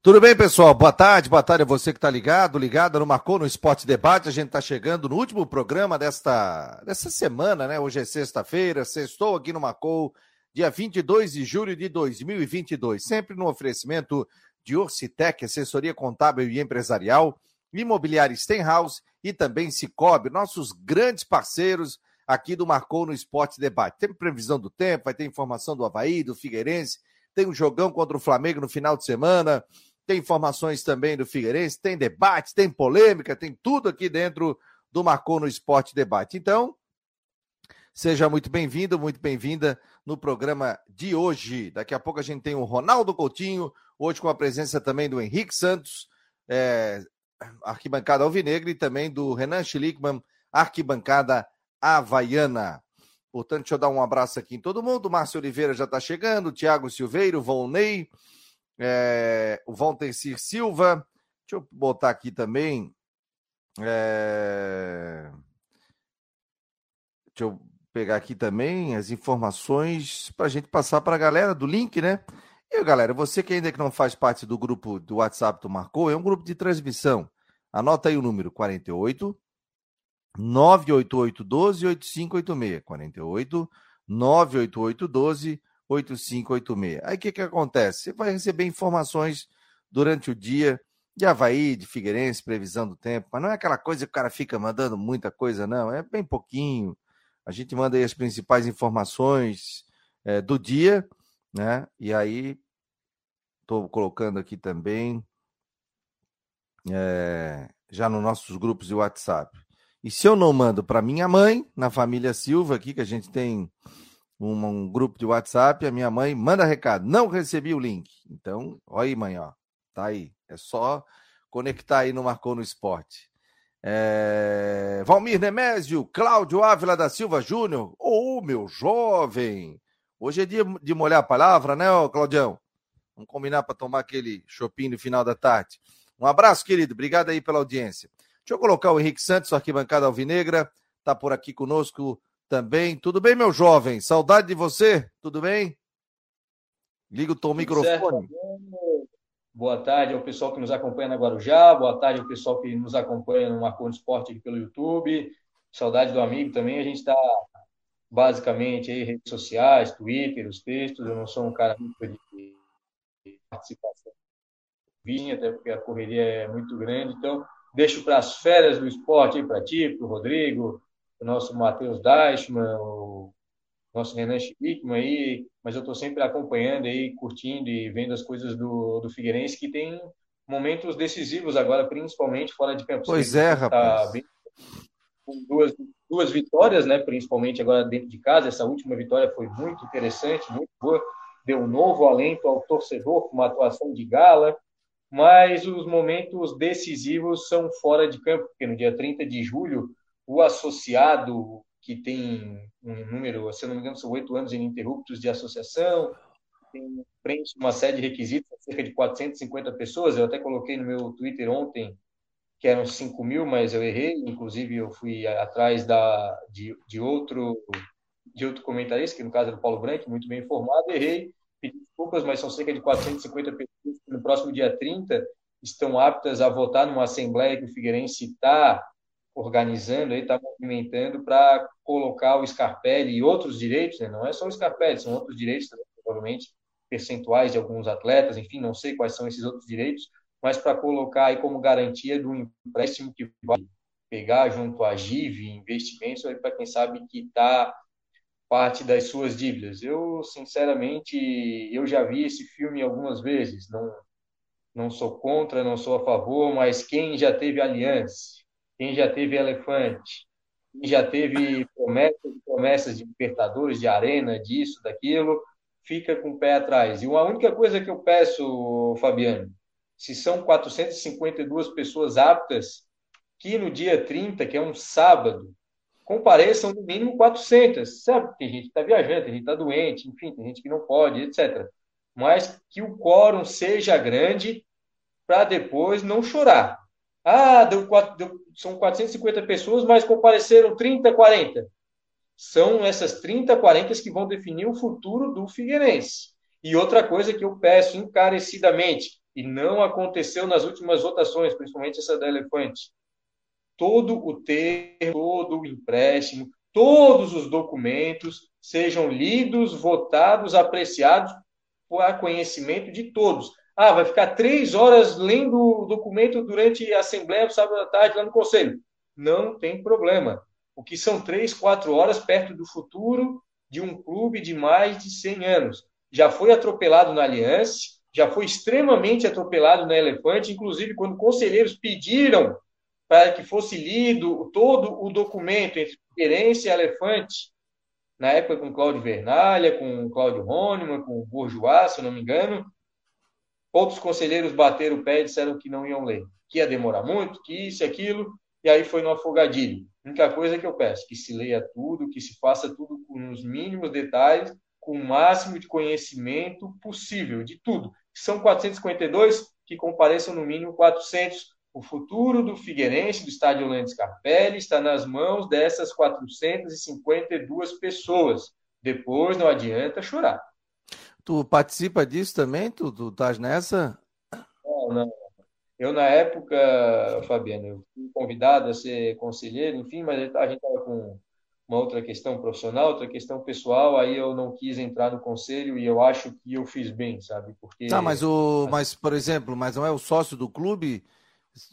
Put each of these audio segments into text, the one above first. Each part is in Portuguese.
Tudo bem, pessoal? Boa tarde, boa tarde a você que está ligado, ligada no Marcou no Esporte Debate. A gente está chegando no último programa desta, desta semana, né? Hoje é sexta-feira, sextou aqui no Marcou, dia 22 de julho de 2022. Sempre no oferecimento de Orcitec, assessoria contábil e empresarial, Imobiliária Stenhouse e também Cicobi, nossos grandes parceiros aqui do Marcou no Esporte Debate. Tem previsão do tempo, vai ter informação do Havaí, do Figueirense, tem um jogão contra o Flamengo no final de semana, tem informações também do Figueirense, tem debate, tem polêmica, tem tudo aqui dentro do Marcou no Esporte Debate. Então, seja muito bem-vindo, muito bem-vinda no programa de hoje. Daqui a pouco a gente tem o Ronaldo Coutinho, hoje com a presença também do Henrique Santos, é, arquibancada alvinegra, e também do Renan Schlickman, arquibancada havaiana. Portanto, deixa eu dar um abraço aqui em todo mundo. Márcio Oliveira já está chegando, o Thiago Silveiro, Volney, é, o Valtencir Silva. Deixa eu botar aqui também. É, deixa eu pegar aqui também as informações para a gente passar para a galera do link, né? E galera, você que ainda que não faz parte do grupo do WhatsApp do Marcou, é um grupo de transmissão. Anota aí o número 48 988 12 8586. 48 988 12 8586. Aí o que, que acontece? Você vai receber informações durante o dia de Havaí, de Figueirense, previsão do tempo, mas não é aquela coisa que o cara fica mandando muita coisa, não. É bem pouquinho. A gente manda aí as principais informações é, do dia, né? E aí, estou colocando aqui também, é, já nos nossos grupos de WhatsApp. E se eu não mando para minha mãe, na família Silva aqui, que a gente tem um, um, grupo de WhatsApp, a minha mãe manda recado, não recebi o link. Então, olha aí, mãe, ó, tá aí. É só conectar aí no Marcou no Esporte. É... Valmir Nemésio, Cláudio Ávila da Silva Júnior, ô oh, meu jovem. Hoje é dia de molhar a palavra, né, Claudião? Vamos combinar para tomar aquele shopping no final da tarde. Um abraço, querido. Obrigado aí pela audiência. Deixa eu colocar o Henrique Santos, arquibancada alvinegra, tá por aqui conosco também. Tudo bem, meu jovem? Saudade de você? Tudo bem? Liga o teu microfone. Certo. Boa tarde ao pessoal que nos acompanha na Guarujá, boa tarde ao pessoal que nos acompanha no Marconi Esporte aqui pelo YouTube. Saudade do amigo também. A gente está basicamente aí redes sociais, Twitter, os textos. Eu não sou um cara muito de participação vinha, até porque a correria é muito grande. Então, deixo para as férias do esporte aí para ti, para o Rodrigo, o nosso Matheus Deichmann, o nosso Renan Schlickman aí, mas eu estou sempre acompanhando aí, curtindo e vendo as coisas do, do Figueirense, que tem momentos decisivos agora, principalmente fora de campo. Pois é, tá rapaz. Tá com duas, duas vitórias, né, principalmente agora dentro de casa, essa última vitória foi muito interessante, muito boa, deu um novo alento ao torcedor, com uma atuação de gala, mas os momentos decisivos são fora de campo, porque no dia 30 de julho o associado que tem um número, se não me engano, são oito anos ininterruptos de associação, tem, preenche uma série de requisitos, cerca de 450 pessoas. Eu até coloquei no meu Twitter ontem que eram 5 mil, mas eu errei. Inclusive, eu fui atrás da, de, de, outro, de outro comentarista, que no caso era o Paulo Branco, muito bem informado. Errei, pedi desculpas, mas são cerca de 450 pessoas que no próximo dia 30 estão aptas a votar numa assembleia que o Figueirense está organizando, está movimentando para colocar o Scarpelli e outros direitos, né? não é só o Scarpelli, são outros direitos, provavelmente percentuais de alguns atletas, enfim, não sei quais são esses outros direitos, mas para colocar aí como garantia do empréstimo que vai pegar junto à GIV, investimentos, para quem sabe que está parte das suas dívidas. Eu, sinceramente, eu já vi esse filme algumas vezes, não, não sou contra, não sou a favor, mas quem já teve aliança, quem já teve elefante, quem já teve promessas promessas de libertadores, de arena, disso, daquilo, fica com o pé atrás. E uma única coisa que eu peço, Fabiano, se são 452 pessoas aptas, que no dia 30, que é um sábado, compareçam no mínimo 400. Sabe? Tem gente que está viajando, tem gente que está doente, enfim, tem gente que não pode, etc. Mas que o quórum seja grande para depois não chorar. Ah, deu, deu, são 450 pessoas, mas compareceram 30, 40. São essas 30, 40 que vão definir o futuro do Figueirense. E outra coisa que eu peço encarecidamente, e não aconteceu nas últimas votações, principalmente essa da Elefante. Todo o termo, todo o empréstimo, todos os documentos sejam lidos, votados, apreciados para conhecimento de todos. Ah, vai ficar três horas lendo o documento durante a Assembleia, sábado à tarde, lá no Conselho. Não tem problema. O que são três, quatro horas perto do futuro de um clube de mais de 100 anos. Já foi atropelado na Aliança, já foi extremamente atropelado na Elefante, inclusive quando conselheiros pediram para que fosse lido todo o documento entre Figueirense e Elefante, na época com Cláudio Vernalha, com Cláudio Rônima, com Bourgeois, se eu não me engano, outros conselheiros bateram o pé e disseram que não iam ler, que ia demorar muito, que isso e aquilo, e aí foi no afogadilho. A única coisa que eu peço, que se leia tudo, que se faça tudo com os mínimos detalhes, com o máximo de conhecimento possível, de tudo. São 452, que compareçam no mínimo 400 o futuro do Figueirense, do estádio Orlando Scarpelli, está nas mãos dessas 452 pessoas. Depois não adianta chorar. Tu participa disso também? Tu, tu estás nessa? Não, não. Eu, na época, Fabiano, eu fui convidado a ser conselheiro, enfim, mas a gente estava com uma outra questão profissional, outra questão pessoal, aí eu não quis entrar no conselho e eu acho que eu fiz bem, sabe? Porque. Tá, mas o. Mas, por exemplo, mas não é o sócio do clube?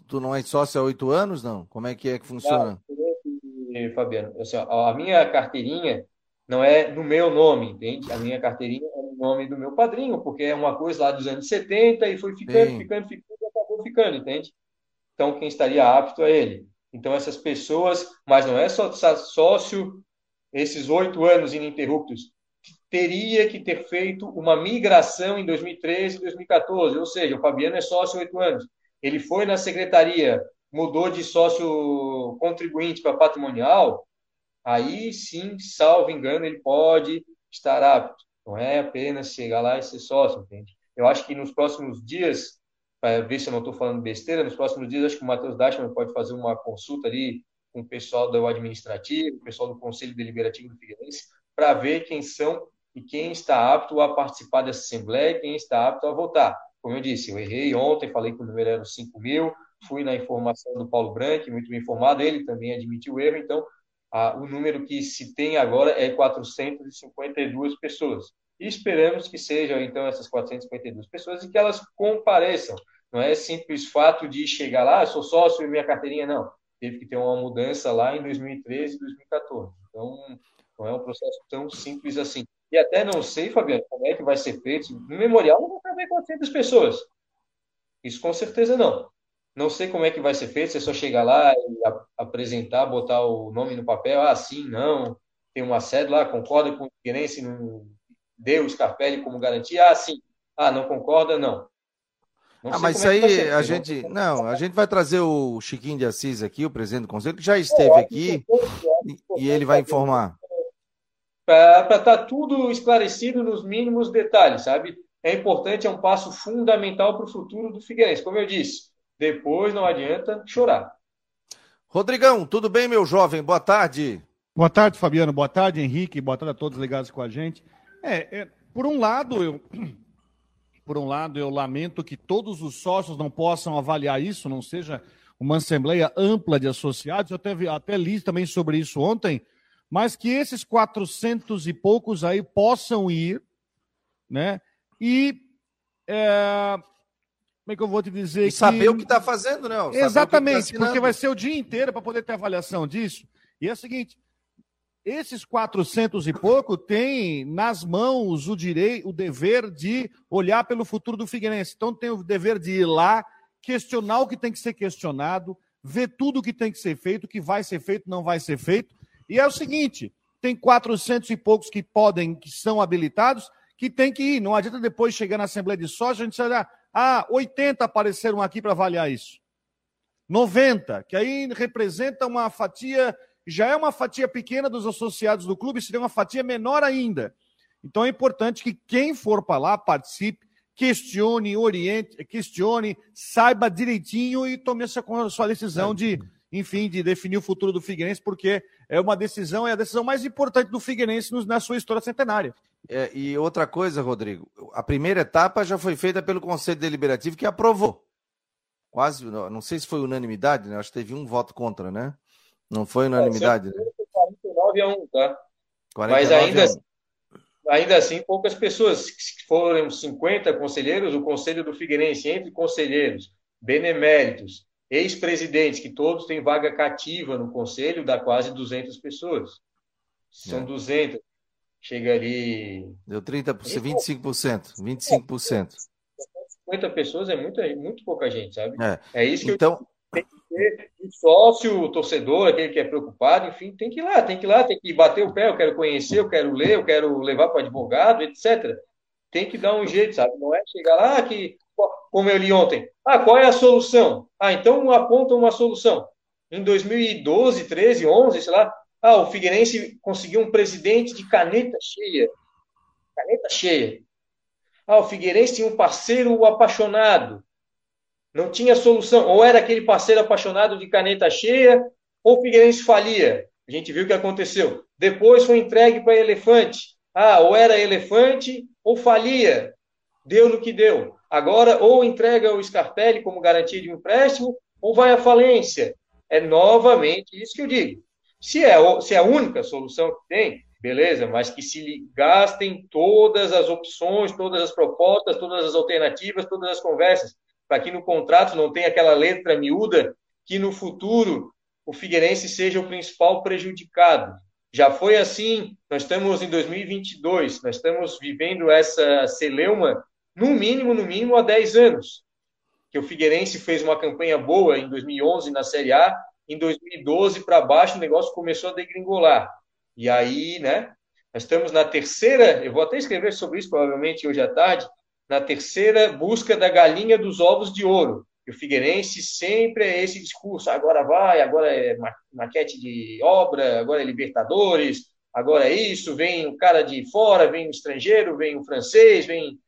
Tu não é sócio há oito anos, não? Como é que é que funciona? Ah, Fabiano, assim, a minha carteirinha não é no meu nome, entende? A minha carteirinha é no nome do meu padrinho, porque é uma coisa lá dos anos 70 e foi ficando, Sim. ficando, ficando e acabou ficando, entende? Então, quem estaria apto é ele. Então, essas pessoas, mas não é só sócio esses oito anos ininterruptos, teria que ter feito uma migração em 2013 e 2014, ou seja, o Fabiano é sócio oito anos ele foi na secretaria, mudou de sócio contribuinte para patrimonial, aí sim, salvo engano, ele pode estar apto. Não é apenas chegar lá e ser sócio, entende? Eu acho que nos próximos dias, para ver se eu não estou falando besteira, nos próximos dias, acho que o Matheus Dachmann pode fazer uma consulta ali com o pessoal do administrativo, o pessoal do Conselho Deliberativo do Figueirense, para ver quem são e quem está apto a participar dessa Assembleia, quem está apto a votar. Como eu disse, eu errei ontem, falei que o número era 5 mil, fui na informação do Paulo Branco, muito bem informado, ele também admitiu o erro, então a, o número que se tem agora é 452 pessoas. E esperamos que sejam, então, essas 452 pessoas e que elas compareçam. Não é simples fato de chegar lá, ah, sou sócio e minha carteirinha, não. Teve que ter uma mudança lá em 2013 e 2014. Então, não é um processo tão simples assim. E até não sei, Fabiano, como é que vai ser feito. No memorial não vai caber 400 pessoas. Isso com certeza não. Não sei como é que vai ser feito, se é só chegar lá e apresentar, botar o nome no papel, ah, sim, não, tem uma sede lá, concorda com o Figueirense, não deu o Scarpelli como garantia, ah, sim, ah, não concorda, não. não ah, mas isso é aí a gente, não, a gente vai trazer o Chiquinho de Assis aqui, o presidente do conselho, que já esteve aqui, e ele vai informar para estar tá tudo esclarecido nos mínimos detalhes, sabe? É importante, é um passo fundamental para o futuro do Figueirense. Como eu disse, depois não adianta chorar. Rodrigão, tudo bem, meu jovem? Boa tarde. Boa tarde, Fabiano. Boa tarde, Henrique. Boa tarde a todos ligados com a gente. É, é, por um lado, eu, por um lado, eu lamento que todos os sócios não possam avaliar isso, não seja uma assembleia ampla de associados. Eu até, até li também sobre isso ontem mas que esses 400 e poucos aí possam ir, né? E é, como é que eu vou te dizer? E que... saber o que está fazendo, né? Saber Exatamente, tá porque vai ser o dia inteiro para poder ter avaliação disso. E é o seguinte: esses 400 e pouco têm nas mãos o direito, o dever de olhar pelo futuro do Figueirense. Então tem o dever de ir lá, questionar o que tem que ser questionado, ver tudo o que tem que ser feito, o que vai ser feito, não vai ser feito, e é o seguinte: tem 400 e poucos que podem, que são habilitados, que tem que ir. Não adianta depois chegar na Assembleia de Sócios, a gente olhar, ah, 80 apareceram aqui para avaliar isso. 90, que aí representa uma fatia, já é uma fatia pequena dos associados do clube, seria uma fatia menor ainda. Então é importante que quem for para lá participe, questione, oriente, questione, saiba direitinho e tome essa sua decisão de enfim, de definir o futuro do Figueirense, porque é uma decisão, é a decisão mais importante do Figueirense na sua história centenária. É, e outra coisa, Rodrigo, a primeira etapa já foi feita pelo Conselho Deliberativo que aprovou. Quase, não sei se foi unanimidade, né? Acho que teve um voto contra, né? Não foi unanimidade. É, né? 49 a 1, tá? Mas ainda, assim, ainda assim, poucas pessoas. Foram 50 conselheiros, o Conselho do Figueirense, entre conselheiros, beneméritos, ex-presidentes, que todos têm vaga cativa no conselho, dá quase 200 pessoas. São é. 200. Chega ali. Deu 30%, 25%. 25%. 50 pessoas é muito, muito pouca gente, sabe? É, é isso que então... eu tem que ter o sócio, o torcedor, aquele que é preocupado, enfim, tem que ir lá, tem que ir lá, tem que bater o pé, eu quero conhecer, eu quero ler, eu quero levar para advogado, etc. Tem que dar um jeito, sabe? Não é chegar lá que, como eu li ontem, ah, qual é a solução? Ah, então aponta uma solução. Em 2012, 13, 11, sei lá, ah, o Figueirense conseguiu um presidente de caneta cheia. Caneta cheia. Ah, o Figueirense tinha um parceiro apaixonado. Não tinha solução. Ou era aquele parceiro apaixonado de caneta cheia, ou o Figueirense falia. A gente viu o que aconteceu. Depois foi entregue para Elefante. Ah, ou era Elefante ou falia. Deu no que deu. Agora, ou entrega o Scarpelli como garantia de um empréstimo, ou vai à falência. É novamente isso que eu digo. Se é, se é a única solução que tem, beleza, mas que se gastem todas as opções, todas as propostas, todas as alternativas, todas as conversas, para que no contrato não tenha aquela letra miúda que no futuro o Figueirense seja o principal prejudicado. Já foi assim, nós estamos em 2022, nós estamos vivendo essa celeuma, no mínimo, no mínimo, há 10 anos. Que o Figueirense fez uma campanha boa em 2011 na Série A, em 2012 para baixo o negócio começou a degringolar. E aí, né? Nós estamos na terceira, eu vou até escrever sobre isso provavelmente hoje à tarde, na terceira busca da galinha dos ovos de ouro. E o Figueirense sempre é esse discurso: agora vai, agora é maquete de obra, agora é Libertadores, agora é isso. Vem o cara de fora, vem o estrangeiro, vem o francês, vem.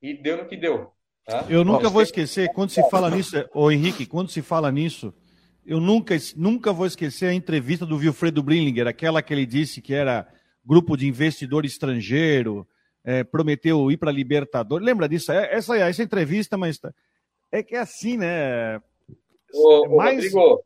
E deu no que deu. Tá? Eu nunca vou esquecer, quando se fala nisso, ô Henrique, quando se fala nisso, eu nunca, nunca vou esquecer a entrevista do Wilfredo Brinlinger, aquela que ele disse que era grupo de investidor estrangeiro, é, prometeu ir para Libertadores. Lembra disso? É, essa, essa entrevista, mas tá, é que é assim, né? É mais... Rodrigo,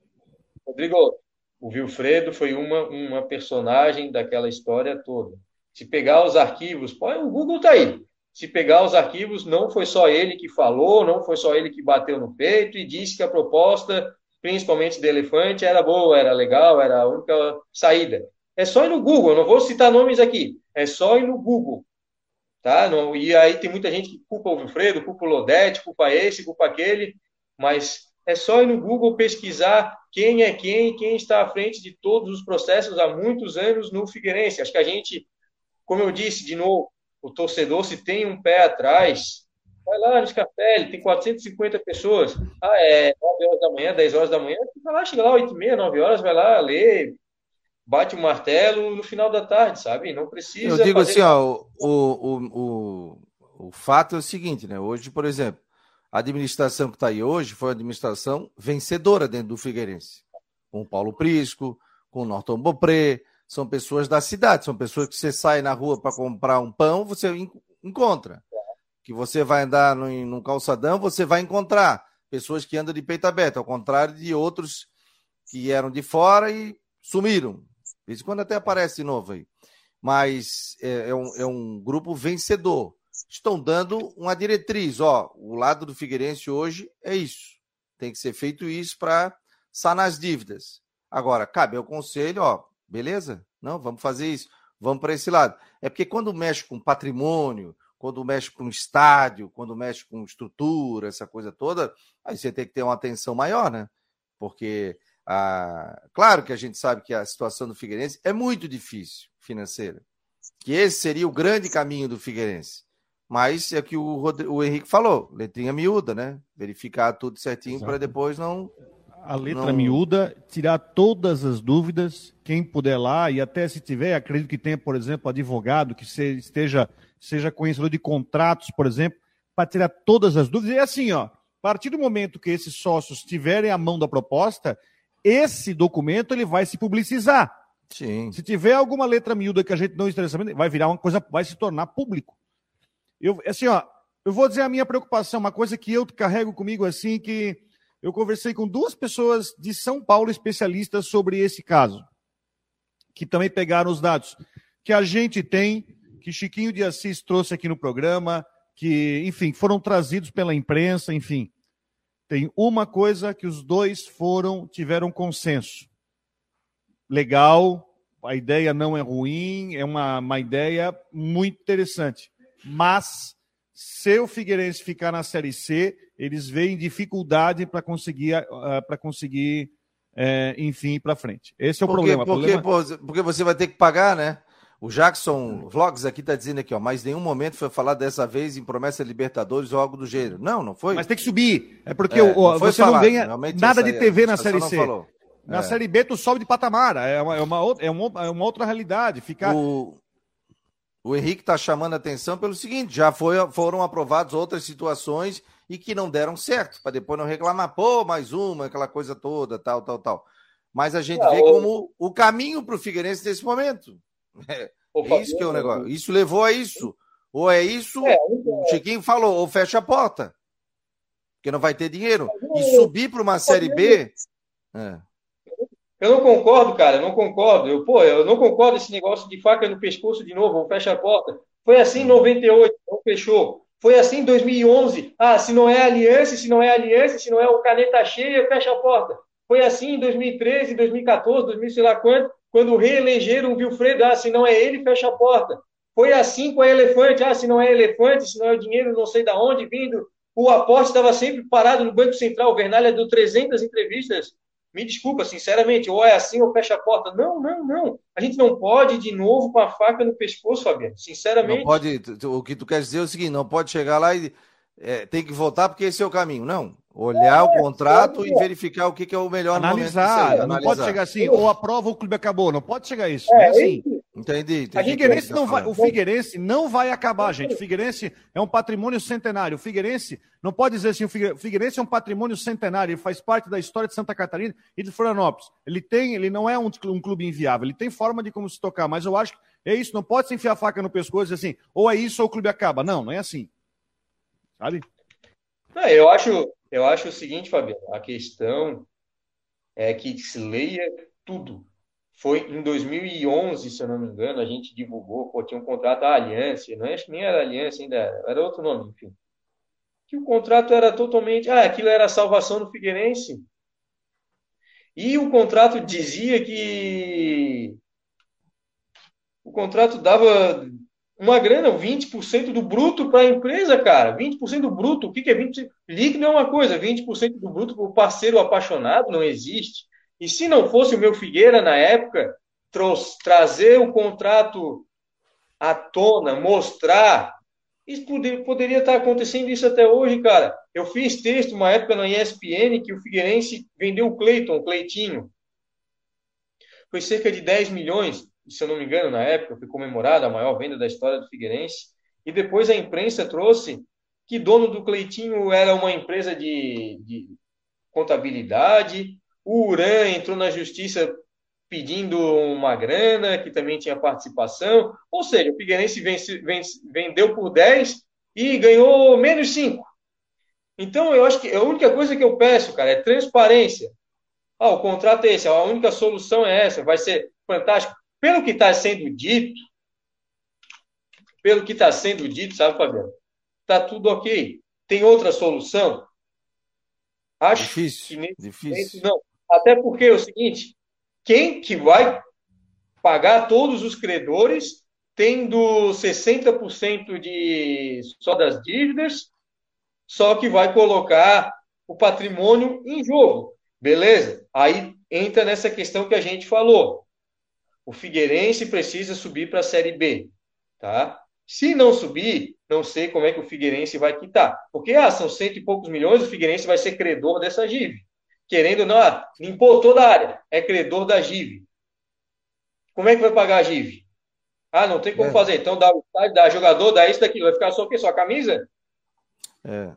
Rodrigo, o Wilfredo foi uma, uma personagem daquela história toda. Se pegar os arquivos, pô, o Google está aí. Se pegar os arquivos, não foi só ele que falou, não foi só ele que bateu no peito e disse que a proposta principalmente de elefante, era boa, era legal, era a única saída. É só ir no Google, não vou citar nomes aqui, é só ir no Google. Tá? Não, e aí tem muita gente que culpa o Wilfredo, culpa o Lodete, culpa esse, culpa aquele, mas é só ir no Google pesquisar quem é quem, quem está à frente de todos os processos há muitos anos no Figueirense. Acho que a gente, como eu disse de novo, o torcedor se tem um pé atrás, Vai lá no Scarpelli, tem 450 pessoas. Ah, é 9 horas da manhã, 10 horas da manhã. Vai lá, chega lá, 8 e meia, 9 horas, vai lá, lê, bate o martelo no final da tarde, sabe? Não precisa. Eu digo fazer... assim, ó, o, o, o, o fato é o seguinte, né? Hoje, por exemplo, a administração que está aí hoje foi uma administração vencedora dentro do Figueirense. Com o Paulo Prisco, com o Norton Bopré, são pessoas da cidade, são pessoas que você sai na rua para comprar um pão, você encontra que você vai andar num, calçadão, você vai encontrar pessoas que andam de peito aberto, ao contrário de outros que eram de fora e sumiram. De vez em quando até aparece de novo aí. Mas é, é, um, é um grupo vencedor. Estão dando uma diretriz. Ó, o lado do Figueirense hoje é isso. Tem que ser feito isso para sanar as dívidas. Agora, cabe ao conselho, ó, beleza? Não, vamos fazer isso. Vamos para esse lado. É porque quando mexe com patrimônio, quando mexe com estádio, quando mexe com estrutura, essa coisa toda, aí você tem que ter uma atenção maior, né? Porque, ah, claro que a gente sabe que a situação do Figueirense é muito difícil financeira, que esse seria o grande caminho do Figueirense. Mas é que o, o Henrique falou, letrinha miúda, né? Verificar tudo certinho para depois não a letra não... miúda, tirar todas as dúvidas, quem puder lá, e até se tiver, acredito que tenha, por exemplo, advogado que esteja seja conhecedor de contratos, por exemplo, para tirar todas as dúvidas. E assim, ó, a partir do momento que esses sócios tiverem a mão da proposta, esse documento ele vai se publicizar. Sim. Se tiver alguma letra miúda que a gente não esteja sabendo, vai virar uma coisa, vai se tornar público. Eu, assim, ó, eu vou dizer a minha preocupação, uma coisa que eu carrego comigo assim, que eu conversei com duas pessoas de São Paulo especialistas sobre esse caso, que também pegaram os dados que a gente tem, que Chiquinho de Assis trouxe aqui no programa, que, enfim, foram trazidos pela imprensa, enfim. Tem uma coisa que os dois foram, tiveram consenso. Legal, a ideia não é ruim, é uma, uma ideia muito interessante. Mas, se o Figueirense ficar na Série C, eles veem dificuldade para conseguir, uh, para conseguir é, enfim, ir para frente. Esse é o porque, problema. Porque, problema... porque você vai ter que pagar, né? O Jackson Vlogs aqui está dizendo aqui, ó, mas nenhum momento foi falar dessa vez em promessa Libertadores ou algo do gênero. Não, não foi. Mas tem que subir. É porque é, o, não você não ganha nada de TV na Série C. Na é. Série B tu sobe de patamar. É uma, é uma, é uma, é uma outra realidade. Ficar... O, o Henrique está chamando a atenção pelo seguinte: já foi, foram aprovadas outras situações e que não deram certo, para depois não reclamar, pô, mais uma, aquela coisa toda, tal, tal, tal. Mas a gente vê como o caminho para o Figueirense nesse momento. É, é isso que é o negócio. Isso levou a isso. Ou é isso, é, o Chiquinho falou, ou fecha a porta. Porque não vai ter dinheiro. E subir para uma Série B. É. Eu não concordo, cara, eu não concordo. Eu, pô, eu não concordo esse negócio de faca no pescoço de novo, ou fecha a porta. Foi assim em 98, não fechou. Foi assim em 2011. Ah, se não é aliança, se não é aliança, se não é o caneta cheia, fecha a porta. Foi assim em 2013, 2014, 2000, sei lá quanto quando reelegeram o Wilfredo, ah, se não é ele, fecha a porta. Foi assim com a Elefante, ah, se não é Elefante, se não é o dinheiro não sei de onde vindo. O aporte estava sempre parado no Banco Central. O Vernalha deu 300 entrevistas. Me desculpa, sinceramente, ou é assim ou fecha a porta. Não, não, não. A gente não pode de novo com a faca no pescoço, Fabiano. Sinceramente. Não pode. O que tu quer dizer é o seguinte: não pode chegar lá e é, tem que votar porque esse é o caminho. Não. Olhar é, o contrato e verificar o que, que é o melhor analisar, Não analisar. pode chegar assim, ou aprova ou o clube acabou. Não pode chegar isso. É, é assim. Entendi. entendi a Figueirense não vai, o Figueirense não vai acabar, gente. O Figueirense é um patrimônio centenário. O Figueirense não pode dizer assim, o Figueirense é um patrimônio centenário. Ele faz parte da história de Santa Catarina e de Florianópolis. Ele tem, ele não é um, um clube inviável. Ele tem forma de como se tocar. Mas eu acho que é isso. Não pode se enfiar a faca no pescoço e dizer assim, ou é isso ou o clube acaba. Não, não é assim. Sabe? eu acho, eu acho o seguinte, Fabiano, a questão é que se leia tudo. Foi em 2011, se eu não me engano, a gente divulgou, pô, tinha um contrato da Aliança, não é, nem era Aliança ainda, era outro nome, enfim. Que o contrato era totalmente, ah, aquilo era a salvação do Figueirense. E o contrato dizia que o contrato dava uma grana, 20% do bruto para a empresa, cara. 20% do bruto. O que, que é 20%? Líquido é uma coisa, 20% do bruto para o parceiro apaixonado não existe. E se não fosse o meu Figueira na época, trazer o contrato à tona, mostrar, isso poder, poderia estar acontecendo isso até hoje, cara. Eu fiz texto uma época na ESPN que o Figueirense vendeu o Cleiton, o Cleitinho. Foi cerca de 10 milhões se eu não me engano, na época, foi comemorada a maior venda da história do Figueirense. E depois a imprensa trouxe que dono do Cleitinho era uma empresa de, de contabilidade. O Uran entrou na justiça pedindo uma grana, que também tinha participação. Ou seja, o Figueirense vence, vence, vendeu por 10 e ganhou menos 5. Então, eu acho que a única coisa que eu peço, cara, é transparência. Ah, o contrato é esse, a única solução é essa, vai ser fantástico. Pelo que está sendo dito, pelo que está sendo dito, sabe, Fabiano? Está tudo ok. Tem outra solução? Acho difícil, que nesse difícil. não. Até porque é o seguinte: quem que vai pagar todos os credores, tendo 60% de só das dívidas, só que vai colocar o patrimônio em jogo. Beleza? Aí entra nessa questão que a gente falou. O Figueirense precisa subir para a Série B, tá? Se não subir, não sei como é que o Figueirense vai quitar. Porque, ah, são cento e poucos milhões, o Figueirense vai ser credor dessa GIV. Querendo ou não, ah, limpou toda a área, é credor da GIV. Como é que vai pagar a GIV? Ah, não tem como é. fazer. Então dá, dá jogador, dá isso, daquilo. Vai ficar só o quê? Só a camisa? É.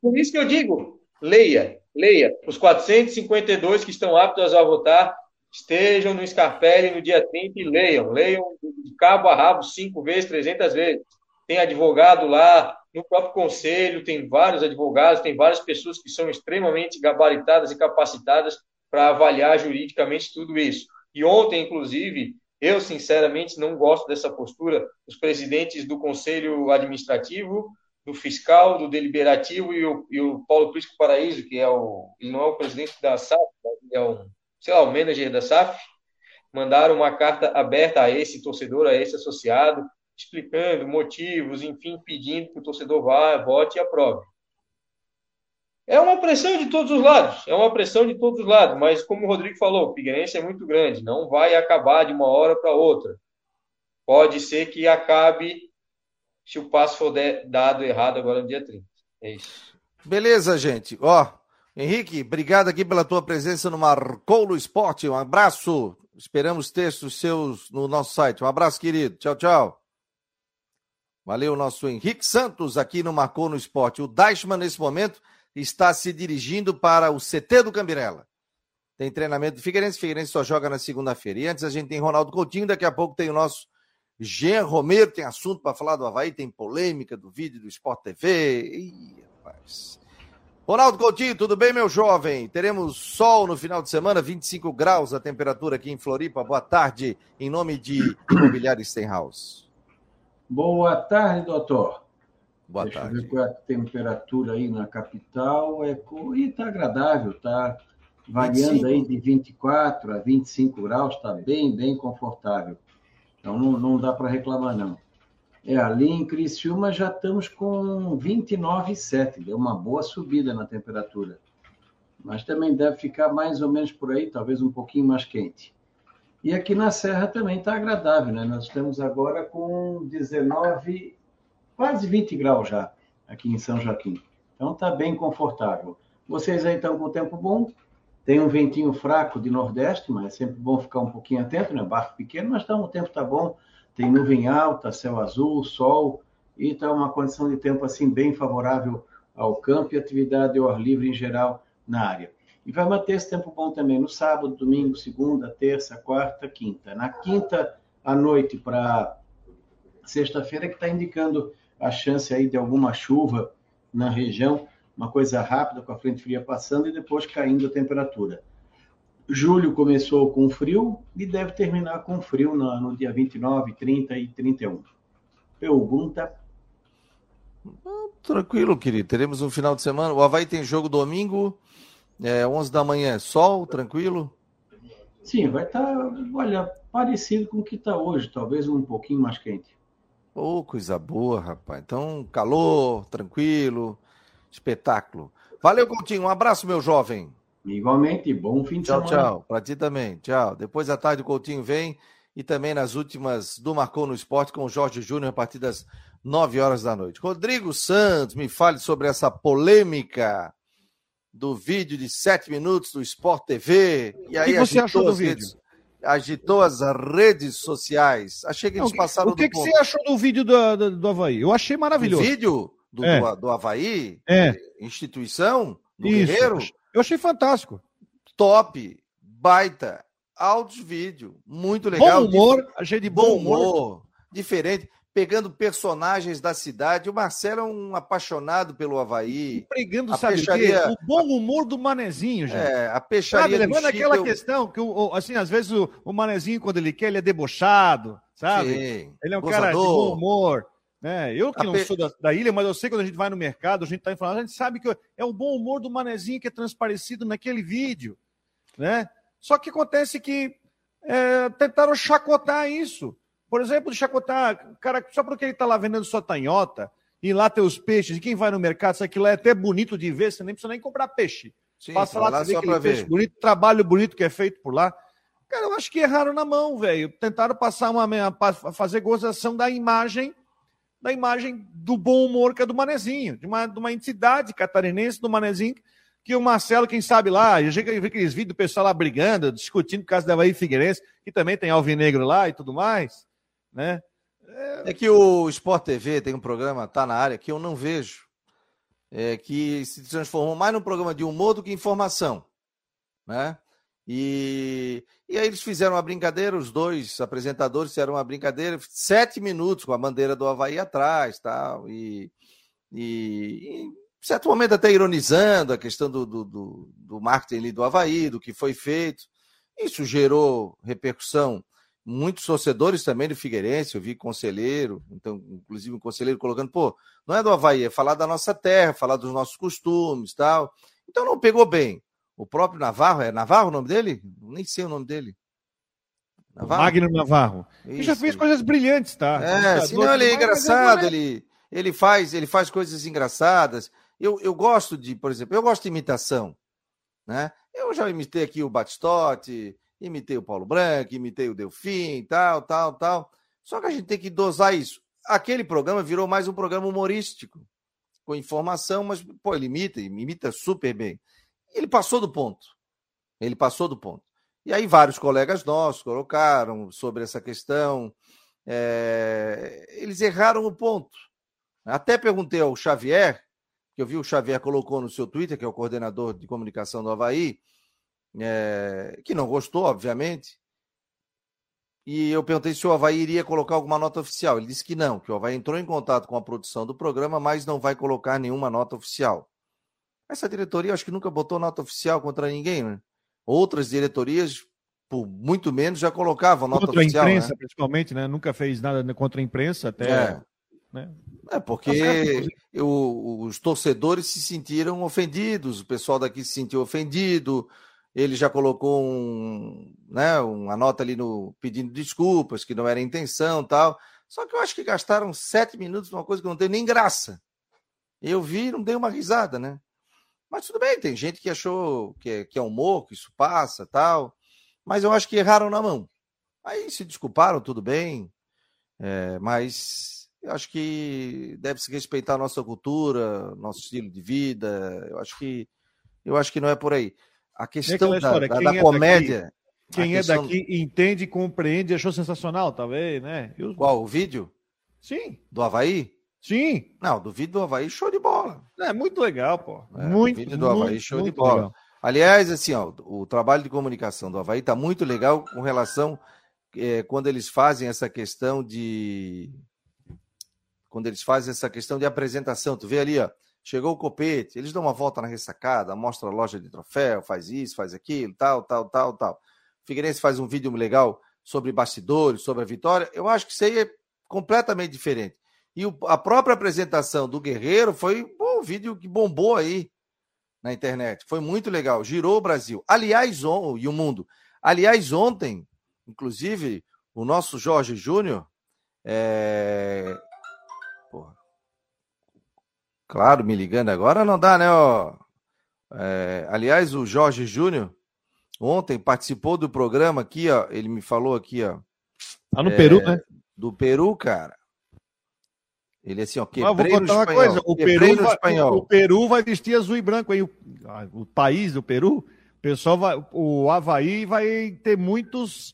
Por isso que eu digo, leia, leia. Os 452 que estão aptos a votar, Estejam no Scarpelli no dia 30 e leiam. Leiam de cabo a rabo cinco vezes, 300 vezes. Tem advogado lá, no próprio conselho, tem vários advogados, tem várias pessoas que são extremamente gabaritadas e capacitadas para avaliar juridicamente tudo isso. E ontem, inclusive, eu sinceramente não gosto dessa postura. Os presidentes do conselho administrativo, do fiscal, do deliberativo e o, e o Paulo Prisco Paraíso, que é o, ele não é o presidente da ele é o, sei lá, o manager da SAF, mandaram uma carta aberta a esse torcedor, a esse associado, explicando motivos, enfim, pedindo que o torcedor vá, vote e aprove. É uma pressão de todos os lados, é uma pressão de todos os lados, mas como o Rodrigo falou, o Figueirense é muito grande, não vai acabar de uma hora para outra. Pode ser que acabe se o passo for dado errado agora no dia 30. É isso. Beleza, gente. Ó, Henrique, obrigado aqui pela tua presença no Marcou no Esporte. Um abraço. Esperamos textos seus no nosso site. Um abraço, querido. Tchau, tchau. Valeu, nosso Henrique Santos aqui no Marcou no Esporte. O Deichmann, nesse momento, está se dirigindo para o CT do Cambirela. Tem treinamento do Figueirense. Figueirense só joga na segunda-feira. E antes a gente tem Ronaldo Coutinho. Daqui a pouco tem o nosso Jean Romero. Tem assunto para falar do Havaí. Tem polêmica do vídeo do Sport TV. Ih, rapaz. Ronaldo Coutinho, tudo bem, meu jovem? Teremos sol no final de semana, 25 graus a temperatura aqui em Floripa. Boa tarde, em nome de Imobiliário Stenhouse. Boa tarde, doutor. Boa Deixa tarde. Deixa eu ver qual é a temperatura aí na capital. É... E está agradável, está variando 25. aí de 24 a 25 graus, está bem, bem confortável. Então não, não dá para reclamar, não. É, ali em Criciúma já estamos com 29,7, deu uma boa subida na temperatura. Mas também deve ficar mais ou menos por aí, talvez um pouquinho mais quente. E aqui na Serra também está agradável, né? Nós estamos agora com 19, quase 20 graus já, aqui em São Joaquim. Então está bem confortável. Vocês aí estão com tempo bom, tem um ventinho fraco de nordeste, mas é sempre bom ficar um pouquinho atento, né? Barco pequeno, mas tá, o tempo está bom. Tem nuvem alta, céu azul, sol, e está uma condição de tempo assim bem favorável ao campo e atividade ao ar livre em geral na área. E vai manter esse tempo bom também no sábado, domingo, segunda, terça, quarta, quinta. Na quinta à noite para sexta-feira que está indicando a chance aí de alguma chuva na região, uma coisa rápida com a frente fria passando e depois caindo a temperatura. Julho começou com frio e deve terminar com frio no, no dia 29, 30 e 31. Pergunta? Tranquilo, querido. Teremos um final de semana. O Havaí tem jogo domingo, é, 11 da manhã, sol, tranquilo? Sim, vai estar, tá, olha, parecido com o que está hoje, talvez um pouquinho mais quente. Ô, oh, coisa boa, rapaz. Então, calor, tranquilo, espetáculo. Valeu, Coutinho. Um abraço, meu jovem. Igualmente, bom fim de tchau, semana. Tchau, tchau. Para ti também. Tchau. Depois da tarde, o Coutinho vem e também nas últimas do Marcou no Esporte com o Jorge Júnior a partir das 9 horas da noite. Rodrigo Santos, me fale sobre essa polêmica do vídeo de sete minutos do Sport TV. E aí, o que você achou do vídeo? Redes, agitou as redes sociais. Achei que eles Não, passaram O que, que você achou do vídeo do, do, do Havaí? Eu achei maravilhoso. O vídeo do, é. do, do Havaí? É. Instituição? Do Isso. Guerreiro? Eu achei fantástico. Top, baita, altos vídeo, muito legal. Bom humor, achei de bom, bom humor. humor. Diferente pegando personagens da cidade. O Marcelo é um apaixonado pelo Havaí. Pregando, sabe peixaria... o, o bom humor do Manezinho, gente. É, a peixaria sabe, levando aquela eu... questão que, assim, às vezes o, o, Manezinho, quando ele quer, ele é debochado, sabe? Sim, ele é um gozador. cara de bom humor. Né eu que não sou da, da, ilha, mas eu sei que quando a gente vai no mercado, a gente está falando, a gente sabe que é o bom humor do Manezinho que é transparecido naquele vídeo, né? Só que acontece que é, tentaram chacotar isso. Por exemplo, chacotar, cara, só porque ele está lá vendendo sua tanhota, e lá tem os peixes, e quem vai no mercado, isso aqui lá é até bonito de ver, você nem precisa nem comprar peixe. Sim, Passa lá, lá você vê aquele peixe ver. bonito, trabalho bonito que é feito por lá. Cara, eu acho que erraram na mão, velho. Tentaram passar uma, fazer gozação da imagem, da imagem do bom humor que é do Manezinho, de uma, de uma entidade catarinense do Manezinho, que o Marcelo, quem sabe lá, eu já vi aqueles vídeos do pessoal lá brigando, discutindo por causa da Havaí Figueirense, que também tem alvinegro lá e tudo mais né? É... é que o Sport TV tem um programa, tá na área, que eu não vejo, é, que se transformou mais num programa de humor do que informação, né? E, e aí eles fizeram uma brincadeira, os dois apresentadores fizeram uma brincadeira, sete minutos com a bandeira do Havaí atrás, tal, e, e, em certo momento até ironizando a questão do, do, do, do marketing do Havaí, do que foi feito. Isso gerou repercussão. Muitos torcedores também do Figueirense, eu vi conselheiro, então, inclusive um conselheiro colocando, pô, não é do Havaí, é falar da nossa terra, falar dos nossos costumes tal. Então não pegou bem. O próprio Navarro, é Navarro o nome dele? Nem sei o nome dele. Navarro? Magno Navarro. Ele já fez coisas brilhantes, tá? É, senão ele é engraçado, ele, ele, faz, ele faz coisas engraçadas. Eu, eu gosto de, por exemplo, eu gosto de imitação. Né? Eu já imitei aqui o Batistotti, imitei o Paulo Branco, imitei o Delfim, tal, tal, tal. Só que a gente tem que dosar isso. Aquele programa virou mais um programa humorístico, com informação, mas, pô, ele imita, imita super bem. Ele passou do ponto. Ele passou do ponto. E aí vários colegas nossos colocaram sobre essa questão. É... Eles erraram o ponto. Até perguntei ao Xavier, que eu vi o Xavier colocou no seu Twitter, que é o coordenador de comunicação do Havaí, é... que não gostou, obviamente. E eu perguntei se o Havaí iria colocar alguma nota oficial. Ele disse que não, que o Havaí entrou em contato com a produção do programa, mas não vai colocar nenhuma nota oficial. Essa diretoria acho que nunca botou nota oficial contra ninguém, né? Outras diretorias, por muito menos, já colocavam nota contra oficial. Contra a imprensa, né? principalmente, né? Nunca fez nada contra a imprensa, até. É, né? é porque tá os torcedores se sentiram ofendidos, o pessoal daqui se sentiu ofendido. Ele já colocou um, né, uma nota ali no pedindo desculpas, que não era intenção tal. Só que eu acho que gastaram sete minutos numa coisa que não tem nem graça. Eu vi e não dei uma risada, né? Mas tudo bem, tem gente que achou que é, que é humor, que isso passa tal. Mas eu acho que erraram na mão. Aí se desculparam, tudo bem. É, mas eu acho que deve se respeitar a nossa cultura, nosso estilo de vida. Eu acho que eu acho que não é por aí. A questão da, da, da é comédia. Daqui, quem é questão... daqui entende, compreende, achou sensacional, talvez, né? Eu... Qual? O vídeo? Sim. Do Havaí? Sim. Não, do vídeo do Havaí, show de bola. É muito legal, pô. É, muito, vídeo do Havaí, show muito de bola. Legal. Aliás, assim, ó, o trabalho de comunicação do Havaí tá muito legal com relação é, quando eles fazem essa questão de. Quando eles fazem essa questão de apresentação. Tu vê ali, ó. Chegou o copete, eles dão uma volta na ressacada, mostra a loja de troféu, faz isso, faz aquilo, tal, tal, tal, tal. Figueirense faz um vídeo legal sobre bastidores, sobre a vitória. Eu acho que isso aí é completamente diferente. E o, a própria apresentação do Guerreiro foi um vídeo que bombou aí na internet. Foi muito legal, girou o Brasil. Aliás, on, e o mundo. Aliás, ontem, inclusive, o nosso Jorge Júnior. É... Claro, me ligando agora não dá, né? Ó. É... Aliás, o Jorge Júnior ontem participou do programa aqui, ó. Ele me falou aqui, ó. Tá no é... Peru, né? Do Peru, cara. Ele é assim, ó, quebrei vou contar uma coisa, o Peru, vai, o Peru vai vestir azul e branco aí, o, o, país do Peru, o pessoal vai, o Havaí vai ter muitos,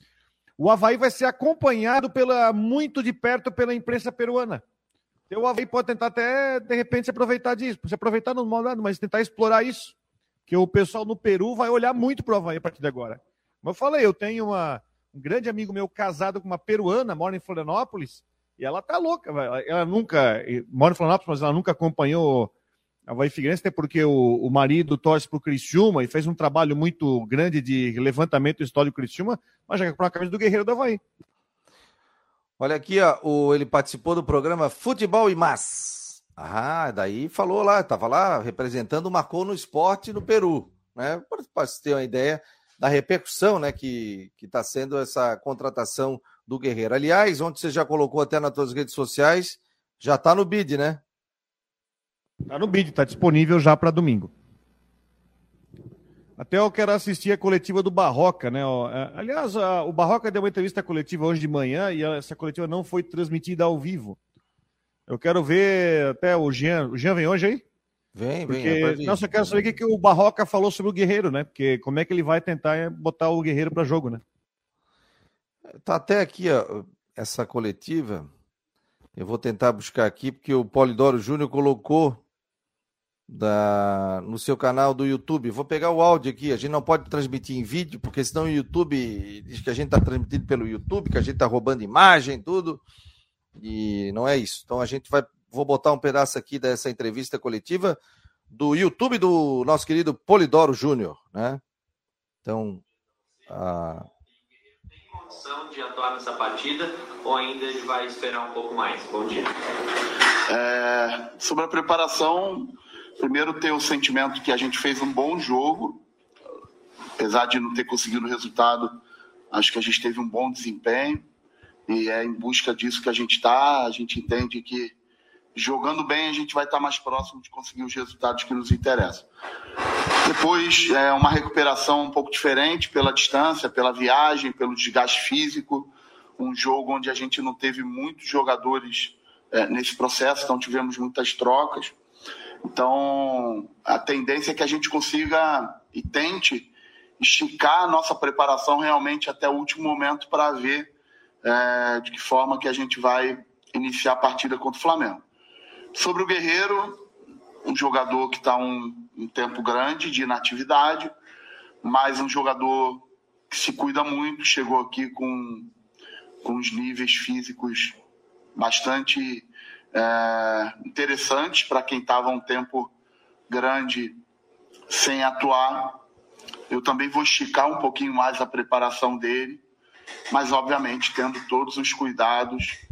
o Havaí vai ser acompanhado pela, muito de perto pela imprensa peruana. Então, o Havaí pode tentar até, de repente, se aproveitar disso, se aproveitar no modo, mas tentar explorar isso, que o pessoal no Peru vai olhar muito para o Havaí a partir de agora. Como eu falei, eu tenho uma, um grande amigo meu casado com uma peruana, mora em Florianópolis, e ela tá louca, ela nunca, mora em Florianópolis, mas ela nunca acompanhou a Havaí Figueirense, até porque o, o marido torce pro Criciúma e fez um trabalho muito grande de levantamento histórico do Criciúma, mas já comprou a camisa do Guerreiro da Havaí. Olha aqui, ó, o, ele participou do programa Futebol e Mas. Ah, daí falou lá, estava lá representando Marcou no esporte no Peru, né? Você ter uma ideia da repercussão, né, que está sendo essa contratação do Guerreiro. Aliás, onde você já colocou até nas suas redes sociais, já está no bid, né? Está no bid, está disponível já para domingo. Até eu quero assistir a coletiva do Barroca, né? É, aliás, o Barroca deu uma entrevista coletiva hoje de manhã e essa coletiva não foi transmitida ao vivo. Eu quero ver até o Jean. O Jean vem hoje aí? Vem, vem. Porque, nossa, eu quero saber o que, que o Barroca falou sobre o Guerreiro, né? Porque como é que ele vai tentar botar o Guerreiro para jogo, né? Tá até aqui, ó, essa coletiva. Eu vou tentar buscar aqui, porque o Polidoro Júnior colocou da, no seu canal do YouTube. Vou pegar o áudio aqui. A gente não pode transmitir em vídeo, porque senão o YouTube diz que a gente está transmitindo pelo YouTube, que a gente está roubando imagem, tudo. E não é isso. Então a gente vai. Vou botar um pedaço aqui dessa entrevista coletiva do YouTube do nosso querido Polidoro Júnior, né? Então. A... Condição de atuar nessa partida ou ainda vai esperar um pouco mais? Bom dia. É, sobre a preparação, primeiro ter o sentimento que a gente fez um bom jogo, apesar de não ter conseguido o resultado, acho que a gente teve um bom desempenho e é em busca disso que a gente está. A gente entende que jogando bem a gente vai estar mais próximo de conseguir os resultados que nos interessam. Depois, é uma recuperação um pouco diferente pela distância, pela viagem, pelo desgaste físico. Um jogo onde a gente não teve muitos jogadores é, nesse processo, então tivemos muitas trocas. Então, a tendência é que a gente consiga e tente esticar a nossa preparação realmente até o último momento para ver é, de que forma que a gente vai iniciar a partida contra o Flamengo. Sobre o Guerreiro, um jogador que está um, um tempo grande de inatividade, mas um jogador que se cuida muito, chegou aqui com, com os níveis físicos bastante é, interessantes para quem estava um tempo grande sem atuar. Eu também vou esticar um pouquinho mais a preparação dele, mas obviamente tendo todos os cuidados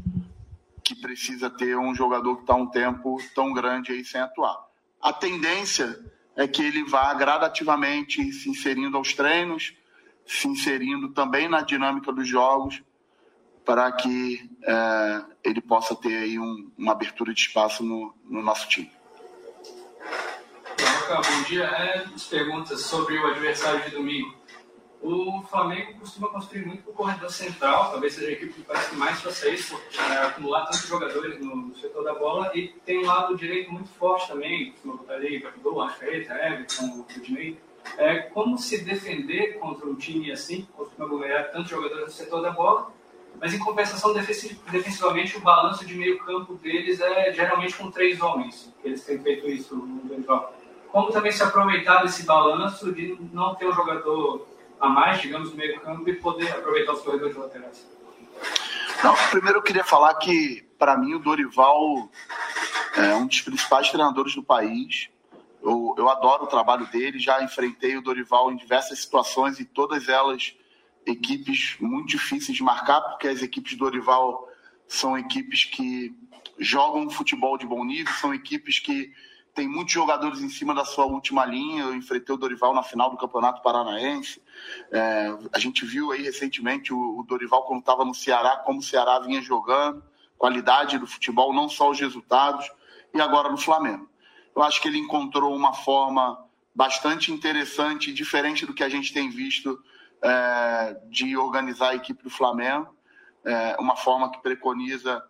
que precisa ter um jogador que está um tempo tão grande aí sem atuar. A tendência é que ele vá gradativamente se inserindo aos treinos, se inserindo também na dinâmica dos jogos, para que é, ele possa ter aí um, uma abertura de espaço no, no nosso time. Bom dia. É, perguntas sobre o adversário de domingo. O Flamengo costuma construir muito para o corredor central, talvez seja a equipe que parece que mais faça isso, é, acumular tantos jogadores no, setor da bola, e tem um lado direito muito forte também, costuma botar ali Gabigol, Arrascaeta, Everton, Rudinei. É, como se defender contra um time assim, que costuma golear tantos jogadores no setor da bola, mas em compensação, defensivamente, o balanço de meio campo deles é geralmente com três homens. Eles têm feito isso no Dorival. Como também se aproveitar desse balanço de não ter um jogador a mais, digamos, no meio campo e poder aproveitar os corredores laterais? Não, primeiro eu queria falar que, para mim, o Dorival é um dos principais treinadores do país. Eu, eu adoro o trabalho dele, já enfrentei o Dorival em diversas situações e todas elas equipes muito difíceis de marcar, porque as equipes do Dorival são equipes que jogam futebol de bom nível, são equipes que têm muitos jogadores em cima da sua última linha. Eu enfrentei o Dorival na final do Campeonato Paranaense. É, a gente viu aí recentemente o, o Dorival, quando estava no Ceará, como o Ceará vinha jogando, qualidade do futebol, não só os resultados, e agora no Flamengo. Eu acho que ele encontrou uma forma bastante interessante, diferente do que a gente tem visto é, de organizar a equipe do Flamengo, é, uma forma que preconiza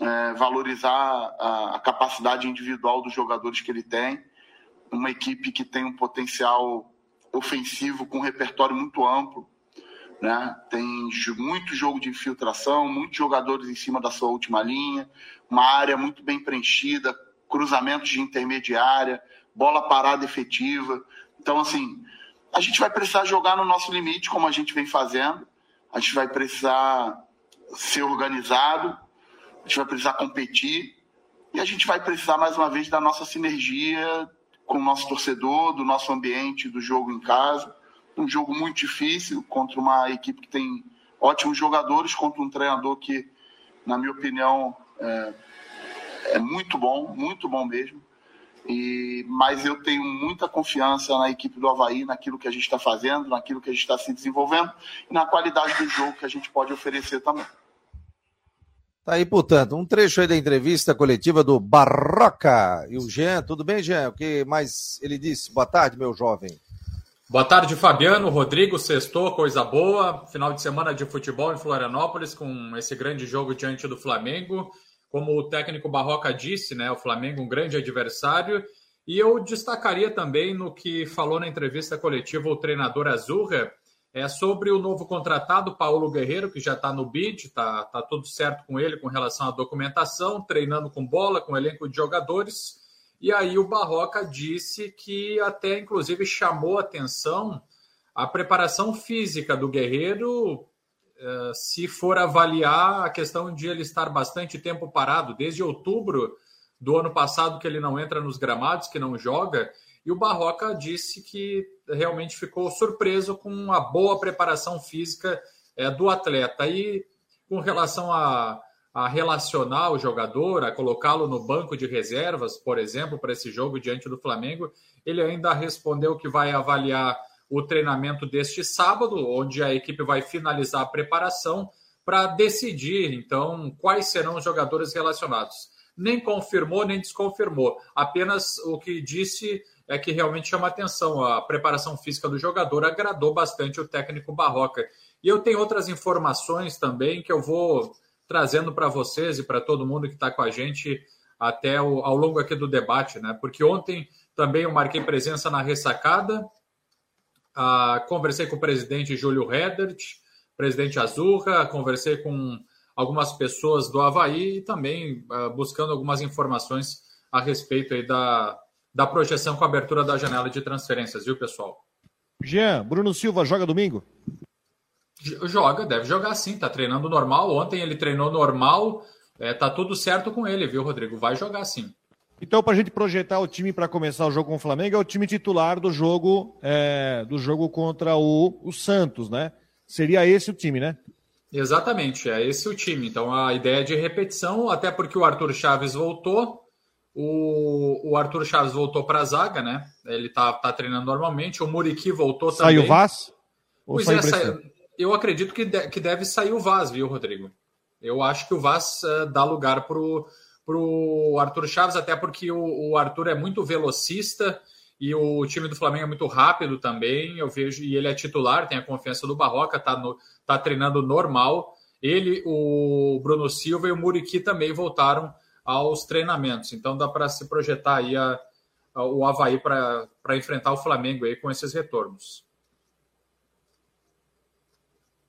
é, valorizar a, a, capacidade individual dos jogadores que ele tem, uma equipe que tem um potencial ofensivo com um repertório muito amplo, né? tem muito jogo de infiltração, muitos jogadores em cima da sua última linha, uma área muito bem preenchida, cruzamentos de intermediária, bola parada efetiva. Então, assim, a gente vai precisar jogar no nosso limite, como a gente vem fazendo. A gente vai precisar ser organizado, a gente vai precisar competir e a gente vai precisar, mais uma vez, da nossa sinergia com o nosso torcedor, do nosso ambiente, do jogo em casa. Um jogo muito difícil contra uma equipe que tem ótimos jogadores, contra um treinador que, na minha opinião, é, é muito bom, muito bom mesmo. E, mas eu tenho muita confiança na equipe do Havaí, naquilo que a gente está fazendo, naquilo que a gente está se desenvolvendo e na qualidade do jogo que a gente pode oferecer também. Tá aí, portanto, um trecho aí da entrevista coletiva do Barroca e o Jean. Tudo bem, Jean? O que mais ele disse? Boa tarde, meu jovem. Boa tarde, Fabiano, Rodrigo, sextou, coisa boa. Final de semana de futebol em Florianópolis com esse grande jogo diante do Flamengo. Como o técnico Barroca disse, né, o Flamengo um grande adversário. E eu destacaria também no que falou na entrevista coletiva o treinador Azurra, é sobre o novo contratado, Paulo Guerreiro, que já está no BID, está tá tudo certo com ele com relação à documentação, treinando com bola, com elenco de jogadores. E aí o Barroca disse que até inclusive chamou atenção a preparação física do Guerreiro, eh, se for avaliar a questão de ele estar bastante tempo parado, desde outubro do ano passado que ele não entra nos gramados, que não joga, e o Barroca disse que realmente ficou surpreso com a boa preparação física é, do atleta. E com relação a, a relacionar o jogador, a colocá-lo no banco de reservas, por exemplo, para esse jogo diante do Flamengo, ele ainda respondeu que vai avaliar o treinamento deste sábado, onde a equipe vai finalizar a preparação para decidir, então, quais serão os jogadores relacionados. Nem confirmou, nem desconfirmou. Apenas o que disse é que realmente chama atenção. A preparação física do jogador agradou bastante o técnico Barroca. E eu tenho outras informações também que eu vou trazendo para vocês e para todo mundo que está com a gente até o, ao longo aqui do debate, né? Porque ontem também eu marquei presença na ressacada, ah, conversei com o presidente Júlio Redert, presidente Azurra, conversei com algumas pessoas do Havaí e também ah, buscando algumas informações a respeito aí da, da projeção com a abertura da janela de transferências, viu, pessoal? Jean, Bruno Silva joga domingo? Joga, deve jogar sim, tá treinando normal. Ontem ele treinou normal, é, tá tudo certo com ele, viu, Rodrigo? Vai jogar sim. Então, para a gente projetar o time para começar o jogo com o Flamengo, é o time titular do jogo é, do jogo contra o, o Santos, né? Seria esse o time, né? Exatamente, é esse o time. Então a ideia é de repetição, até porque o Arthur Chaves voltou, o, o Arthur Chaves voltou para a zaga, né? Ele tá, tá treinando normalmente. O Muriqui voltou também. Saiu o Vaz? Ou pois é, saiu, eu acredito que, de, que deve sair o Vaz, viu, Rodrigo? Eu acho que o Vaz uh, dá lugar pro, pro Arthur Chaves, até porque o, o, Arthur é muito velocista e o time do Flamengo é muito rápido também. Eu vejo, e ele é titular, tem a confiança do Barroca, tá, no, tá treinando normal. Ele, o Bruno Silva e o Muriqui também voltaram aos treinamentos. Então dá para se projetar aí a, a, o Havaí para enfrentar o Flamengo aí com esses retornos.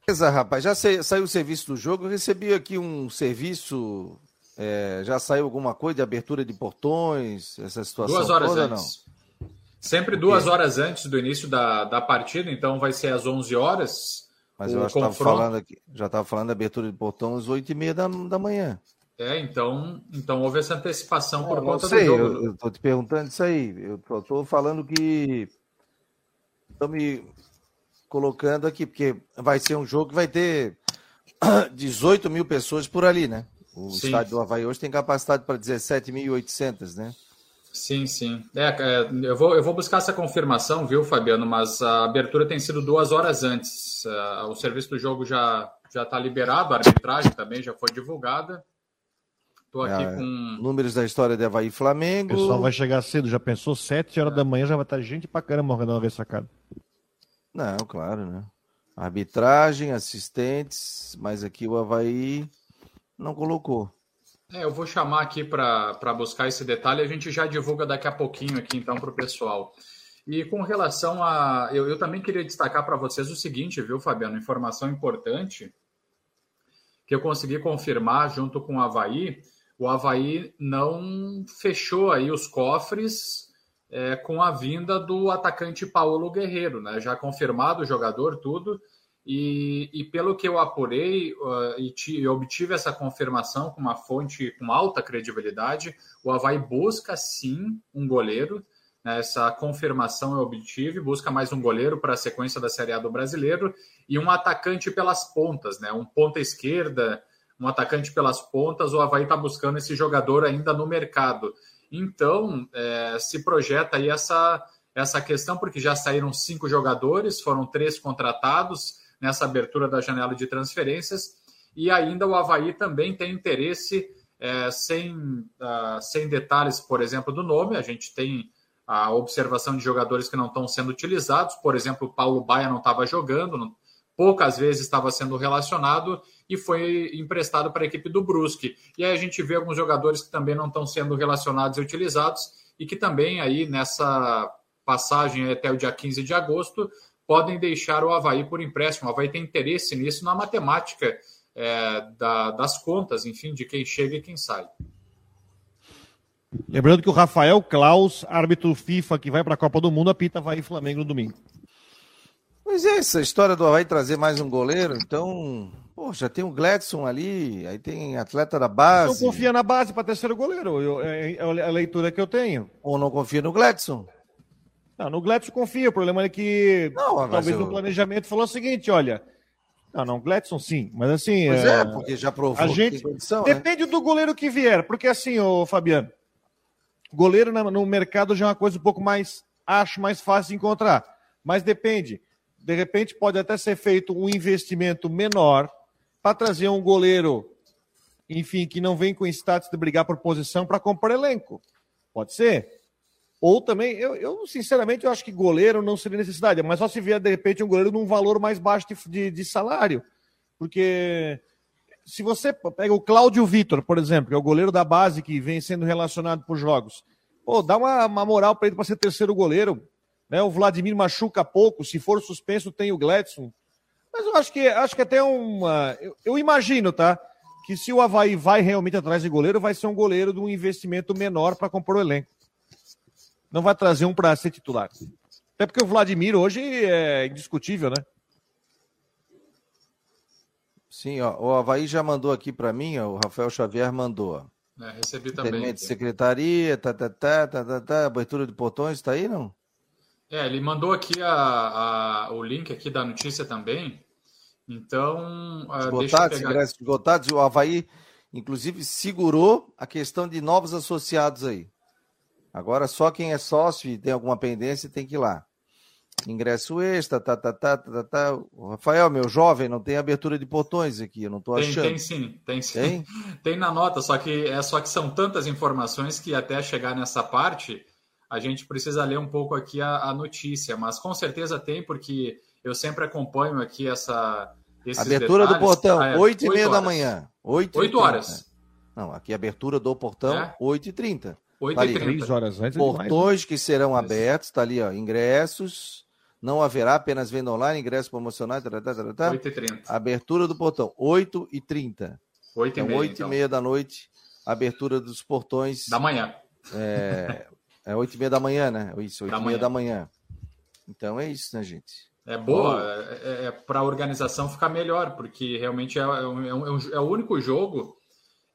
Beleza, rapaz. Já saiu o serviço do jogo. Eu recebi aqui um serviço. É, já saiu alguma coisa de abertura de portões, essa situação Duas horas toda, antes. Não? Sempre duas horas antes do início da, da partida, então vai ser às 11 horas. Mas eu estava falando aqui, já estava falando da abertura de portões às 8 e meia da, da manhã. É, então, então houve essa antecipação por conta sei, do jogo. Eu estou te perguntando isso aí. Eu estou falando que estão me colocando aqui, porque vai ser um jogo que vai ter 18 mil pessoas por ali, né? O sim. estádio do Havaí hoje tem capacidade para 17.800, né? Sim, sim. É, é, eu, vou, eu vou buscar essa confirmação, viu, Fabiano? Mas a abertura tem sido duas horas antes. Uh, o serviço do jogo já já está liberado, a arbitragem também já foi divulgada. Estou aqui é, com. Números da história de Havaí e Flamengo. O pessoal vai chegar cedo, já pensou? Sete horas é. da manhã já vai estar gente pra caramba morrendo na ressacada. Não, claro, né? Arbitragem, assistentes, mas aqui o Havaí não colocou. É, eu vou chamar aqui para buscar esse detalhe, a gente já divulga daqui a pouquinho aqui então para o pessoal. E com relação a. Eu, eu também queria destacar para vocês o seguinte, viu, Fabiano? Informação importante que eu consegui confirmar junto com o Havaí o Havaí não fechou aí os cofres é, com a vinda do atacante Paulo Guerreiro, né? Já confirmado o jogador, tudo. E, e pelo que eu apurei uh, e, e obtive essa confirmação com uma fonte com alta credibilidade, o Havaí busca sim um goleiro. Né? Essa confirmação eu obtive, busca mais um goleiro para a sequência da Série A do Brasileiro e um atacante pelas pontas, né? Um ponta esquerda, um atacante pelas pontas, o Havaí está buscando esse jogador ainda no mercado. Então, é, se projeta aí essa, essa questão, porque já saíram cinco jogadores, foram três contratados nessa abertura da janela de transferências, e ainda o Havaí também tem interesse, é, sem, uh, sem detalhes, por exemplo, do nome, a gente tem a observação de jogadores que não estão sendo utilizados, por exemplo, o Paulo Baia não estava jogando, poucas vezes estava sendo relacionado, e foi emprestado para a equipe do Brusque. E aí a gente vê alguns jogadores que também não estão sendo relacionados e utilizados e que também aí nessa passagem até o dia 15 de agosto podem deixar o Havaí por empréstimo. O Havaí tem interesse nisso na matemática é, da, das contas, enfim, de quem chega e quem sai. Lembrando que o Rafael Klaus, árbitro FIFA que vai para a Copa do Mundo, apita Havaí Flamengo no domingo. Pois é, essa história do Havaí trazer mais um goleiro, então, pô, já tem o Gladson ali, aí tem atleta da base. Não confia na base para terceiro goleiro, eu, é, é a leitura que eu tenho. Ou não confia no Gladson? Não, no Gladson confia, o problema é que Não, talvez eu- no planejamento falou o seguinte, olha, não, não, Gladson sim, mas assim... Pois é, é, porque já provou a que gente tem condição, né? depende do goleiro que vier, porque assim, ô Fabiano, goleiro no mercado já é uma coisa um pouco mais, acho mais fácil de encontrar, mas depende. De repente pode até ser feito um investimento menor para trazer um goleiro, enfim, que não vem com status de brigar por posição para comprar elenco. Pode ser. Ou também, eu, eu, sinceramente eu acho que goleiro não seria necessidade, mas só se vier de repente um goleiro num valor mais baixo de, de, de salário. Porque se você pega o Cláudio Vitor, por exemplo, que é o goleiro da base que vem sendo relacionado por jogos, pô, dá uma, uma moral para ele para ser terceiro goleiro. Né? O Vladimir machuca pouco, se for suspenso, tem o Gladson. Mas eu acho que acho que até uma. Eu, eu imagino, tá? Que se o Havaí vai realmente atrás de goleiro, vai ser um goleiro de um investimento menor para compor o elenco. Não vai trazer um para ser titular. Até porque o Vladimir hoje é indiscutível, né? Sim, ó, o Havaí já mandou aqui para mim, ó, o Rafael Xavier mandou. ó. É, recebi também. Atendimento de secretaria, tá, tá, tá, tá, tá, tá, abertura de portões, tá aí, não? É, ele mandou aqui a, a- o link aqui da notícia também. Então, ah, Esgotados, pegar. ingressos esgotados, o Havaí, inclusive, segurou a questão de novos associados aí. Agora, só quem é sócio e tem alguma pendência tem que ir lá. Ingresso extra, tá, tá, tá, tá, tá, tá. O Rafael, meu jovem, não tem abertura de portões aqui, eu não tô Tem, achando. tem sim, tem sim. Tem? Tem na nota, só que é só que são tantas informações que até chegar nessa parte a gente precisa ler um pouco aqui a, a notícia, mas com certeza tem porque eu sempre acompanho aqui essa esses Abertura do detalhes. portão, Ah, é, 8 e meia da manhã. 8 8 horas. Não, aqui abertura do portão, É? 8 e 30 8 Ali. e 30 Três horas antes é né? Portões que serão abertos, tá ali, ó, ingressos, não haverá apenas venda online, ingressos promocionais, tá, tá, tá, tá. 8 e 30 abertura do portão, 8 e 30 8 e Então, meia, 8 então. e meia da noite, abertura dos portões, da manhã. é, é 8 e meia da manhã, né? Isso, 8 Da e meia da manhã. Então é isso, né, gente? É boa, é, para a organização ficar melhor, porque realmente é, é um- é um- é o único jogo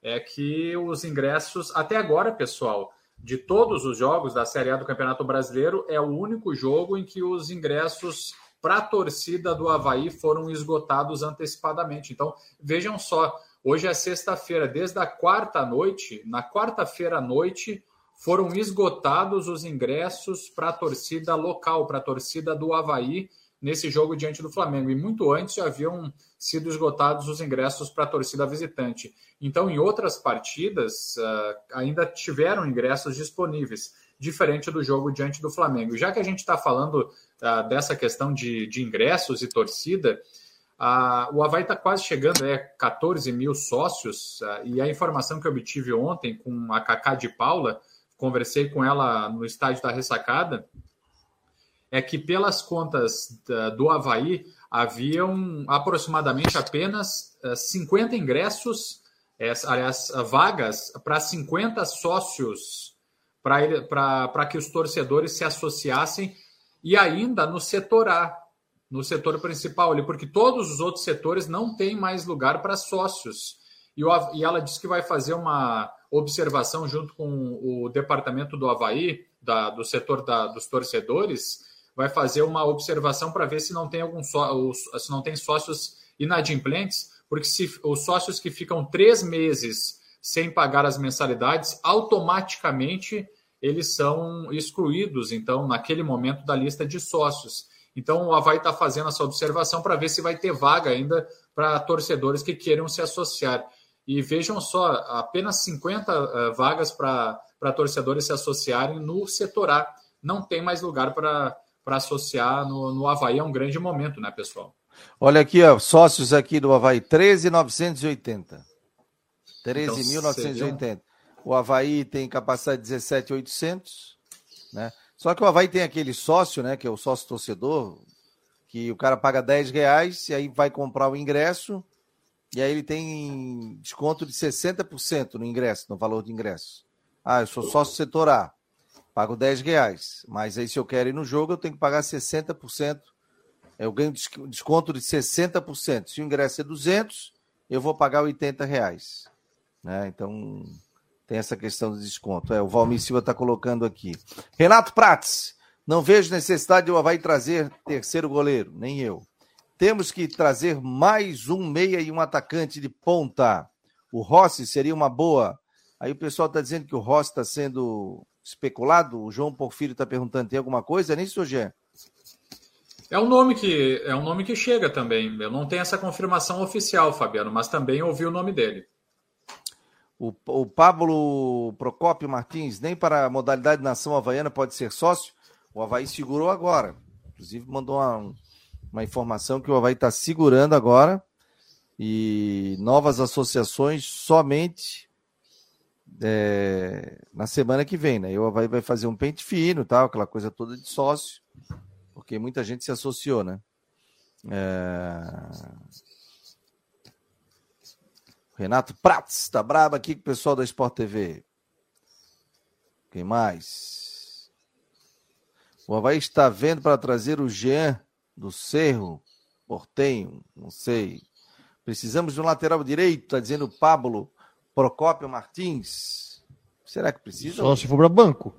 é que os ingressos, até agora, pessoal, de todos os jogos da Série A do Campeonato Brasileiro, é o único jogo em que os ingressos para a torcida do Havaí foram esgotados antecipadamente. Então, vejam só, hoje é sexta-feira, desde a quarta noite, na quarta-feira à noite, foram esgotados os ingressos para a torcida local, para a torcida do Havaí, nesse jogo diante do Flamengo. E muito antes já haviam sido esgotados os ingressos para a torcida visitante. Então, em outras partidas, ah, ainda tiveram ingressos disponíveis, diferente do jogo diante do Flamengo. Já que a gente está falando ah, dessa questão de, de ingressos e torcida, ah, o Havaí está quase chegando a é, 14 mil sócios, e a informação que eu obtive ontem com a Cacá de Paula, conversei com ela no estádio da Ressacada, é que pelas contas do Havaí haviam aproximadamente apenas eh, 50 ingressos, eh, aliás, vagas para 50 sócios para que os torcedores se associassem e ainda no setor A, no setor principal ali, porque todos os outros setores não têm mais lugar para sócios. E ela disse que vai fazer uma observação junto com o departamento do Havaí, da- do setor da- dos torcedores, vai fazer uma observação para ver se não tem algum só, se não tem sócios inadimplentes, porque se os sócios que ficam três meses sem pagar as mensalidades, automaticamente eles são excluídos, então, naquele momento da lista de sócios. Então, o Havaí está fazendo essa observação para ver se vai ter vaga ainda para torcedores que queiram se associar. E vejam só, apenas 50 eh, vagas para torcedores se associarem no setor A. Não tem mais lugar para associar no, no Havaí. É um grande momento, né, pessoal? Olha aqui, ó, sócios aqui do Havaí, 13,980. 13.980. O Havaí tem capacidade de 17,800, né? Só que o Havaí tem aquele sócio, né, que é o sócio torcedor, que o cara paga 10 reais e aí vai comprar o ingresso e aí ele tem desconto de 60% no ingresso, no valor de ingresso. Ah, eu sou sócio setor A, pago 10 reais. Mas aí, se eu quero ir no jogo, eu tenho que pagar 60%. Eu ganho desconto de 60%. Se o ingresso é 200, eu vou pagar 80 reais. Né? Então, tem essa questão do desconto. É, o Valmir Silva está colocando aqui. Renato Prates, não vejo necessidade de o Havaí trazer terceiro goleiro, nem eu. Temos que trazer mais um meia e um atacante de ponta. O Rossi seria uma boa. Aí o pessoal está dizendo que o Rossi está sendo especulado. O João Porfírio está perguntando: tem alguma coisa? Nem isso, Gê? É um nome que é um nome que chega também. Eu não tenho essa confirmação oficial, Fabiano, mas também ouvi o nome dele. O, o Pablo Procópio Martins, nem para a modalidade nação havaiana pode ser sócio. O Havaí segurou agora. Inclusive, mandou uma, uma informação que o Havaí está segurando agora e novas associações somente é, na semana que vem, né? O Havaí vai fazer um pente fino, tal, aquela coisa toda de sócio, porque muita gente se associou, né? É... Renato Prats está brabo aqui com o pessoal da Sport TV. Quem mais? O Havaí está vendo para trazer o Jean do Cerro, Portenho, não sei. Precisamos de um lateral direito, está dizendo o Pablo Procópio Martins. Será que precisa? Só se for para banco.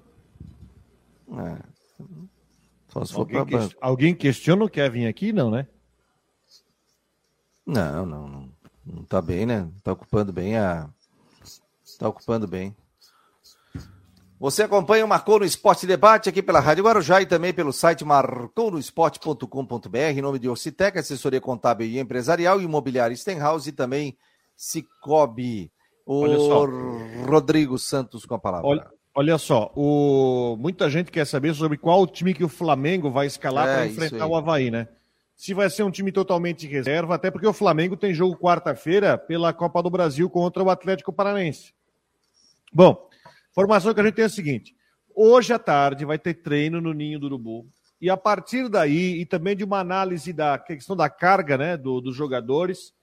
É. Só se for alguém, para banco. Alguém questiona o Kevin aqui? Não, né? Não, não, não. Não tá bem, né? Tá ocupando bem a. Tá ocupando bem. Você acompanha o Marcou no Esporte Debate aqui pela Rádio Guarujá e também pelo site marconosport.com.br, em nome de Orcitec, assessoria contábil e empresarial, imobiliária Stenhouse e também Cicobi. O Rodrigo Santos com a palavra. Olha, olha só, o... muita gente quer saber sobre qual time que o Flamengo vai escalar é, para enfrentar o Havaí, né? Se vai ser um time totalmente reserva, até porque o Flamengo tem jogo quarta-feira pela Copa do Brasil contra o Atlético Paranense. Bom, Informação que a gente tem é a seguinte: hoje à tarde vai ter treino no Ninho do Urubu. E a partir daí, e também de uma análise da questão da carga né, do, dos jogadores,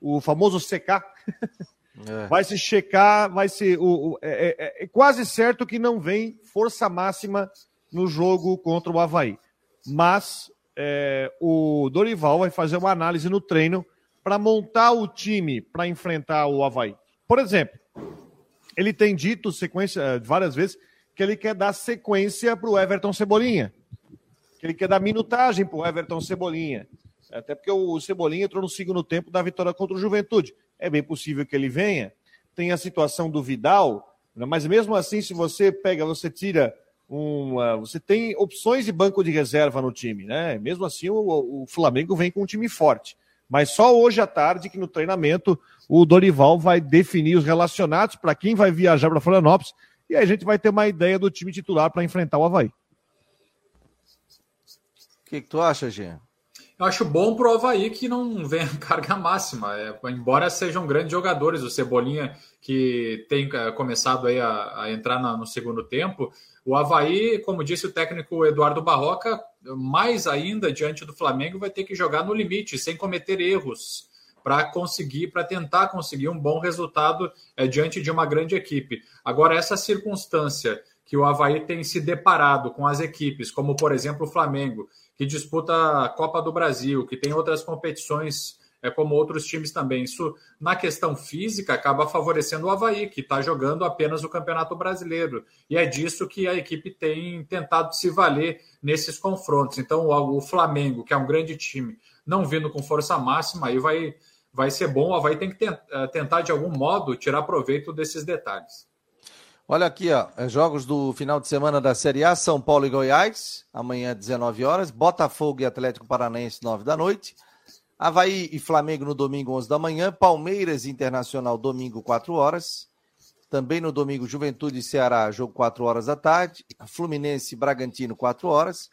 o famoso secar, é. vai se checar, vai ser. O, o é, é, é, quase certo que não vem força máxima no jogo contra o Havaí. Mas é, o Dorival vai fazer uma análise no treino para montar o time para enfrentar o Havaí. Por exemplo, ele tem dito sequência eh, várias vezes que ele quer dar sequência para o Everton Cebolinha. Que ele quer dar minutagem para o Everton Cebolinha. Até porque o Cebolinha entrou no segundo tempo da vitória contra o Juventude. É bem possível que ele venha. Tem a situação do Vidal, né? mas mesmo assim, se você pega, você tira uma. Você tem opções de banco de reserva no time, né? Mesmo assim, o, o Flamengo vem com um time forte. Mas só hoje à tarde que no treinamento o Dorival vai definir os relacionados para quem vai viajar para Florianópolis e aí a gente vai ter uma ideia do time titular para enfrentar o Havaí. O que, que, tu acha, Jean? Eu acho bom pro Havaí que não venha carga máxima. É, embora sejam grandes jogadores, o Cebolinha, que tem é, começado aí a, a entrar na, no segundo tempo, o Havaí, como disse o técnico Eduardo Barroca, mais ainda diante do Flamengo, vai ter que jogar no limite, sem cometer erros, para conseguir, para tentar conseguir um bom resultado é, diante de uma grande equipe. Agora, essa circunstância que o Havaí tem se deparado com as equipes, como por exemplo o Flamengo, que disputa a Copa do Brasil, que tem outras competições é como outros times também. Isso, na questão física, acaba favorecendo o Havaí, que está jogando apenas o Campeonato Brasileiro. E é disso que a equipe tem tentado se valer nesses confrontos. Então, o Flamengo, que é um grande time, não vindo com força máxima, aí vai, vai ser bom. O Havaí tem que eh, tentar, de algum modo, tirar proveito desses detalhes. Olha aqui, ó, é jogos do final de semana da Série A, São Paulo e Goiás, amanhã 19 horas, Botafogo e Atlético Paranaense 9 da noite, Havaí e Flamengo no domingo, 11 da manhã. Palmeiras Internacional, domingo, 4 horas. Também no domingo, Juventude e Ceará, jogo 4 horas da tarde. Fluminense e Bragantino, 4 horas.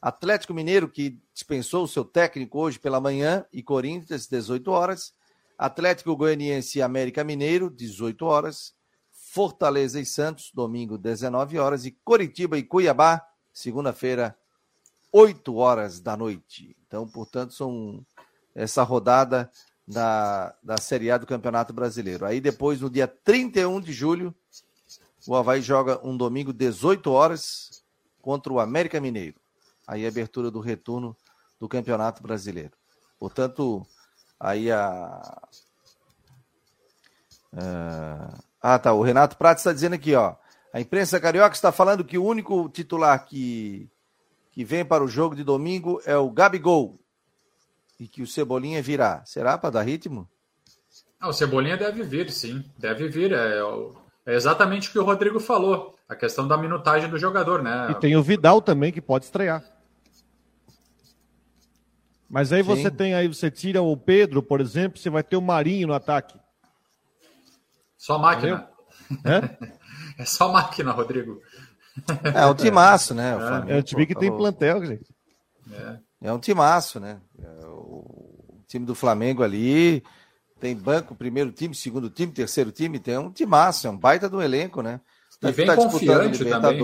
Atlético Mineiro, que dispensou o seu técnico hoje pela manhã, e Corinthians, 18 horas. Atlético Goianiense e América Mineiro, 18 horas. Fortaleza e Santos, domingo, 19 horas. E Coritiba e Cuiabá, segunda-feira, 8 horas da noite. Então, portanto, são essa rodada da, da Série A do Campeonato Brasileiro. Aí depois, no dia 31 de julho, O Havaí joga um domingo, 18 horas, contra o América Mineiro. Aí a abertura do retorno do Campeonato Brasileiro. Portanto, aí a. Uh... Ah, tá. O Renato Prates está dizendo aqui, ó. A imprensa carioca está falando que o único titular que, que vem para o jogo de domingo é o Gabigol. E que o Cebolinha virá. Será para dar ritmo? Ah, o Cebolinha deve vir, sim. Deve vir. É, é, exatamente o que o Rodrigo falou. A questão da minutagem do jogador, né? E tem o Vidal também que pode estrear. Mas aí sim. você tem aí, você tira o Pedro, por exemplo, você vai ter o Marinho no ataque. Só máquina. É? É só máquina, Rodrigo. É um timaço, né? O é, é um time que tem plantel, gente. É. é um timaço, né? Time do Flamengo ali tem banco, primeiro time, segundo time, terceiro time, tem um timaço, é um baita do elenco, né? Tá, e vem tá confiante também.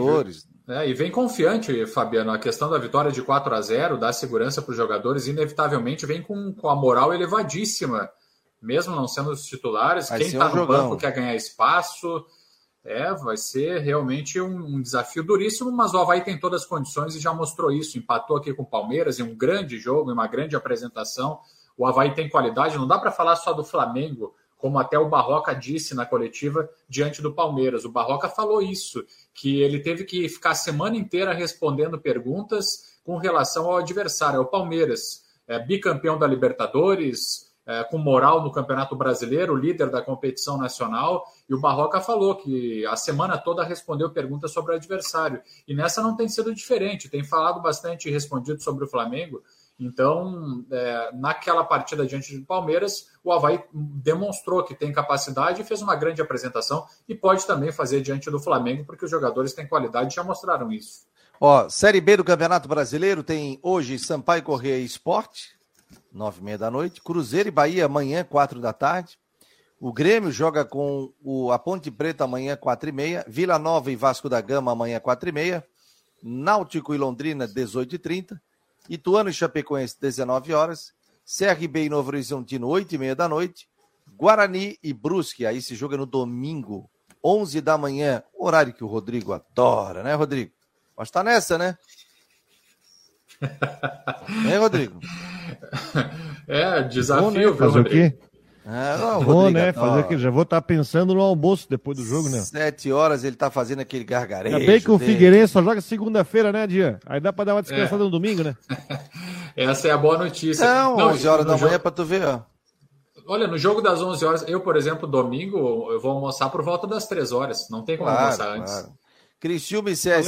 É, e vem confiante, Fabiano, a questão da vitória de 4 a 0 dá segurança para os jogadores, inevitavelmente vem com, com a moral elevadíssima, mesmo não sendo os titulares. Vai Quem está um no jogão. banco quer ganhar espaço, é, vai ser realmente um, um, desafio duríssimo, mas o Havaí tem todas as condições e já mostrou isso. Empatou aqui com o Palmeiras em um grande jogo, em uma grande apresentação. O Havaí tem qualidade, não dá para falar só do Flamengo, como até o Barroca disse na coletiva diante do Palmeiras. O Barroca falou isso, que ele teve que ficar a semana inteira respondendo perguntas com relação ao adversário, ao Palmeiras. É, bicampeão da Libertadores, é, com moral no Campeonato Brasileiro, líder da competição nacional, e o Barroca falou que a semana toda respondeu perguntas sobre o adversário. E nessa não tem sido diferente, tem falado bastante e respondido sobre o Flamengo. Então, é, naquela partida diante do Palmeiras, o Havaí demonstrou que tem capacidade e fez uma grande apresentação e pode também fazer diante do Flamengo, porque os jogadores têm qualidade e já mostraram isso. Ó, Série B do Campeonato Brasileiro tem hoje Sampaio Correia Esporte, nove e meia da noite. Cruzeiro e Bahia amanhã, quatro da tarde. O Grêmio joga com o, a Ponte Preta amanhã, quatro e meia. Vila Nova e Vasco da Gama amanhã, quatro e meia. Náutico e Londrina, 18 e 30. Ituano e Chapecoense, 19 horas. CRB e Novo Horizontino, 8 e meia da noite. Guarani e Brusque, aí se joga no domingo, 11 da manhã, horário que o Rodrigo adora, né, Rodrigo? Mas tá nessa, né? hein, Rodrigo? É, desafio, Bom, né? Fazer o quê? É, não, Bom, né? Fazer que já vou estar tá pensando no almoço depois do jogo, né? Sete horas ele tá fazendo aquele gargarejo. Ainda bem que o Figueirense só joga segunda-feira, né, Dia? Aí dá para dar uma descansada é. no domingo, né? Essa é a boa notícia. Não, Não 11 horas da manhã jogo... para tu ver, ó. Olha, no jogo das 11 horas, eu, por exemplo, domingo, eu vou almoçar por volta das 3 horas. Não tem como claro, almoçar antes. Claro. Criciúma e CSA.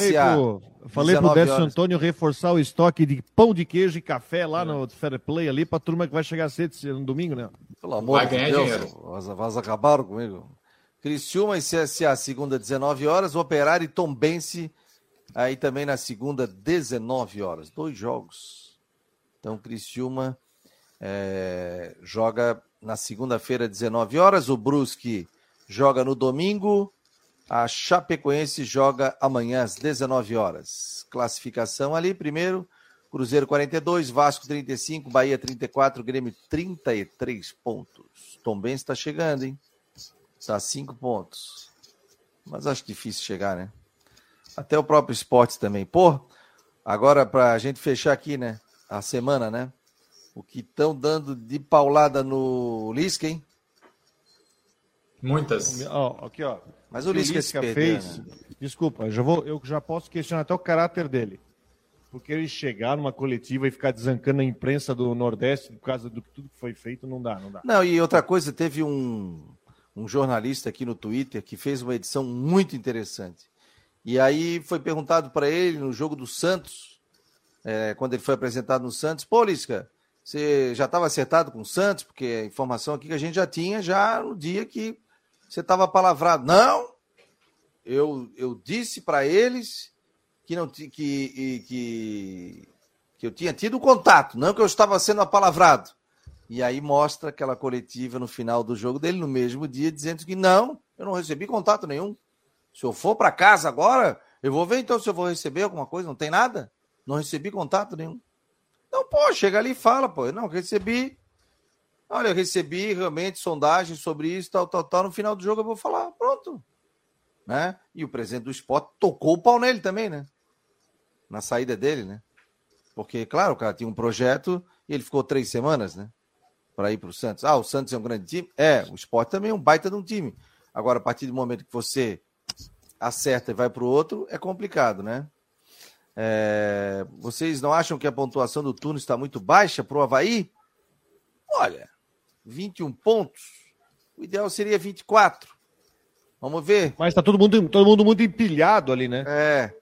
Falei pro, falei Décio Antônio reforçar o estoque de pão de queijo e café lá é. no Fair Play ali pra turma que vai chegar cedo no domingo, né? Pelo amor vai de ganhar Deus, dinheiro. Vas, acabaram comigo. Criciúma e CSA, segunda, 19 horas. Operário e Tombense, aí também na segunda, 19 horas. Dois jogos. Então, Criciúma é, joga na segunda-feira, 19 horas. O Brusque joga no domingo. A Chapecoense joga amanhã às 19 horas. Classificação ali, primeiro, Cruzeiro 42, Vasco 35, Bahia 34, Grêmio 33 pontos. Tom está chegando, hein? Está a 5 pontos. Mas acho difícil chegar, né? Até o próprio esporte também. Pô, agora para a gente fechar aqui, né? A semana, né? O que estão dando de paulada no Lisca, hein? Muitas. Ó, aqui, ó. Mas o Lisca, Lisca fez. Né? Desculpa, eu já, vou, eu já posso questionar até o caráter dele. Porque ele chegar numa coletiva e ficar desancando a imprensa do Nordeste por causa do tudo que foi feito, não dá, não dá. Não, e outra coisa, teve um, um jornalista aqui no Twitter que fez uma edição muito interessante. E aí foi perguntado para ele no jogo do Santos, é, quando ele foi apresentado no Santos, pô, Lisca, você já estava acertado com o Santos? Porque a informação aqui que a gente já tinha já no dia que você estava palavrado. Não! Eu, eu disse para eles que, não, que, que, que eu tinha tido contato, não que eu estava sendo apalavrado. E aí mostra aquela coletiva no final do jogo dele, no mesmo dia, dizendo que não, eu não recebi contato nenhum. Se eu for para casa agora, eu vou ver então se eu vou receber alguma coisa. Não tem nada? Não recebi contato nenhum. Não, pô, chega ali e fala, pô. Não, recebi. Olha, eu recebi realmente sondagem sobre isso, tal, tal, tal. No final do jogo eu vou falar, pronto. né? E o presidente do esporte tocou o pau nele também, né? Na saída dele, né? Porque, claro, o cara tinha um projeto e ele ficou três semanas, né? Para ir para o Santos. Ah, o Santos é um grande time? É, o esporte também é um baita de um time. Agora, a partir do momento que você acerta e vai para o outro, é complicado, né? É... Vocês não acham que a pontuação do turno está muito baixa para o Havaí? Olha, 21 pontos. O ideal seria 24. Vamos ver. Mas está todo mundo, todo mundo muito empilhado ali, né? É.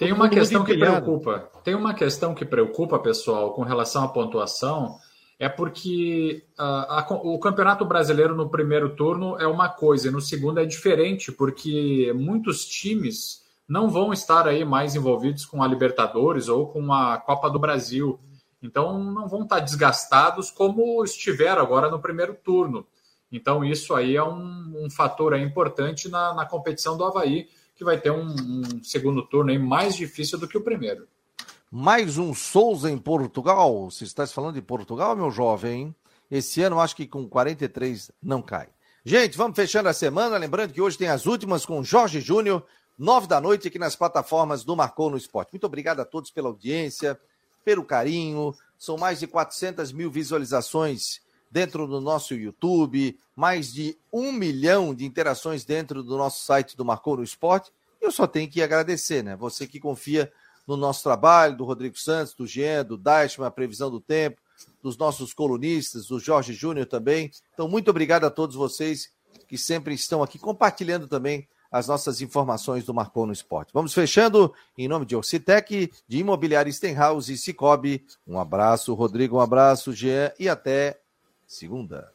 Tem uma questão que preocupa. Tem uma questão que preocupa, pessoal, com relação à pontuação, é porque uh, a, o Campeonato Brasileiro no primeiro turno é uma coisa e no segundo é diferente, porque muitos times não vão estar aí mais envolvidos com a Libertadores ou com a Copa do Brasil. Então não vão estar desgastados como estiveram agora no primeiro turno. Então isso aí é um, um fator importante na, na competição do Havaí que vai ter um, um segundo turno aí mais difícil do que o primeiro. Mais um Souza em Portugal. Se estás falando de Portugal, meu jovem, esse ano acho que com 43 não cai. Gente, vamos fechando a semana. Lembrando que hoje tem as últimas com Jorge Júnior, nove da noite, aqui nas plataformas do Marcou no Esporte. Muito obrigado a todos pela audiência, pelo carinho. São mais de 400 mil visualizações dentro do nosso YouTube, mais de um milhão de interações dentro do nosso site do Marcou no Esporte. Eu só tenho que agradecer, né? Você que confia no nosso trabalho, do Rodrigo Santos, do Jean, do Dashman, a previsão do tempo, dos nossos colunistas, do Jorge Júnior também. Então, muito obrigado a todos vocês que sempre estão aqui compartilhando também as nossas informações do Marcou no Esporte. Vamos fechando em nome de Orcitec, de Imobiliário Stenhouse e Cicobi. Um abraço, Rodrigo, um abraço, Jean, e até segunda.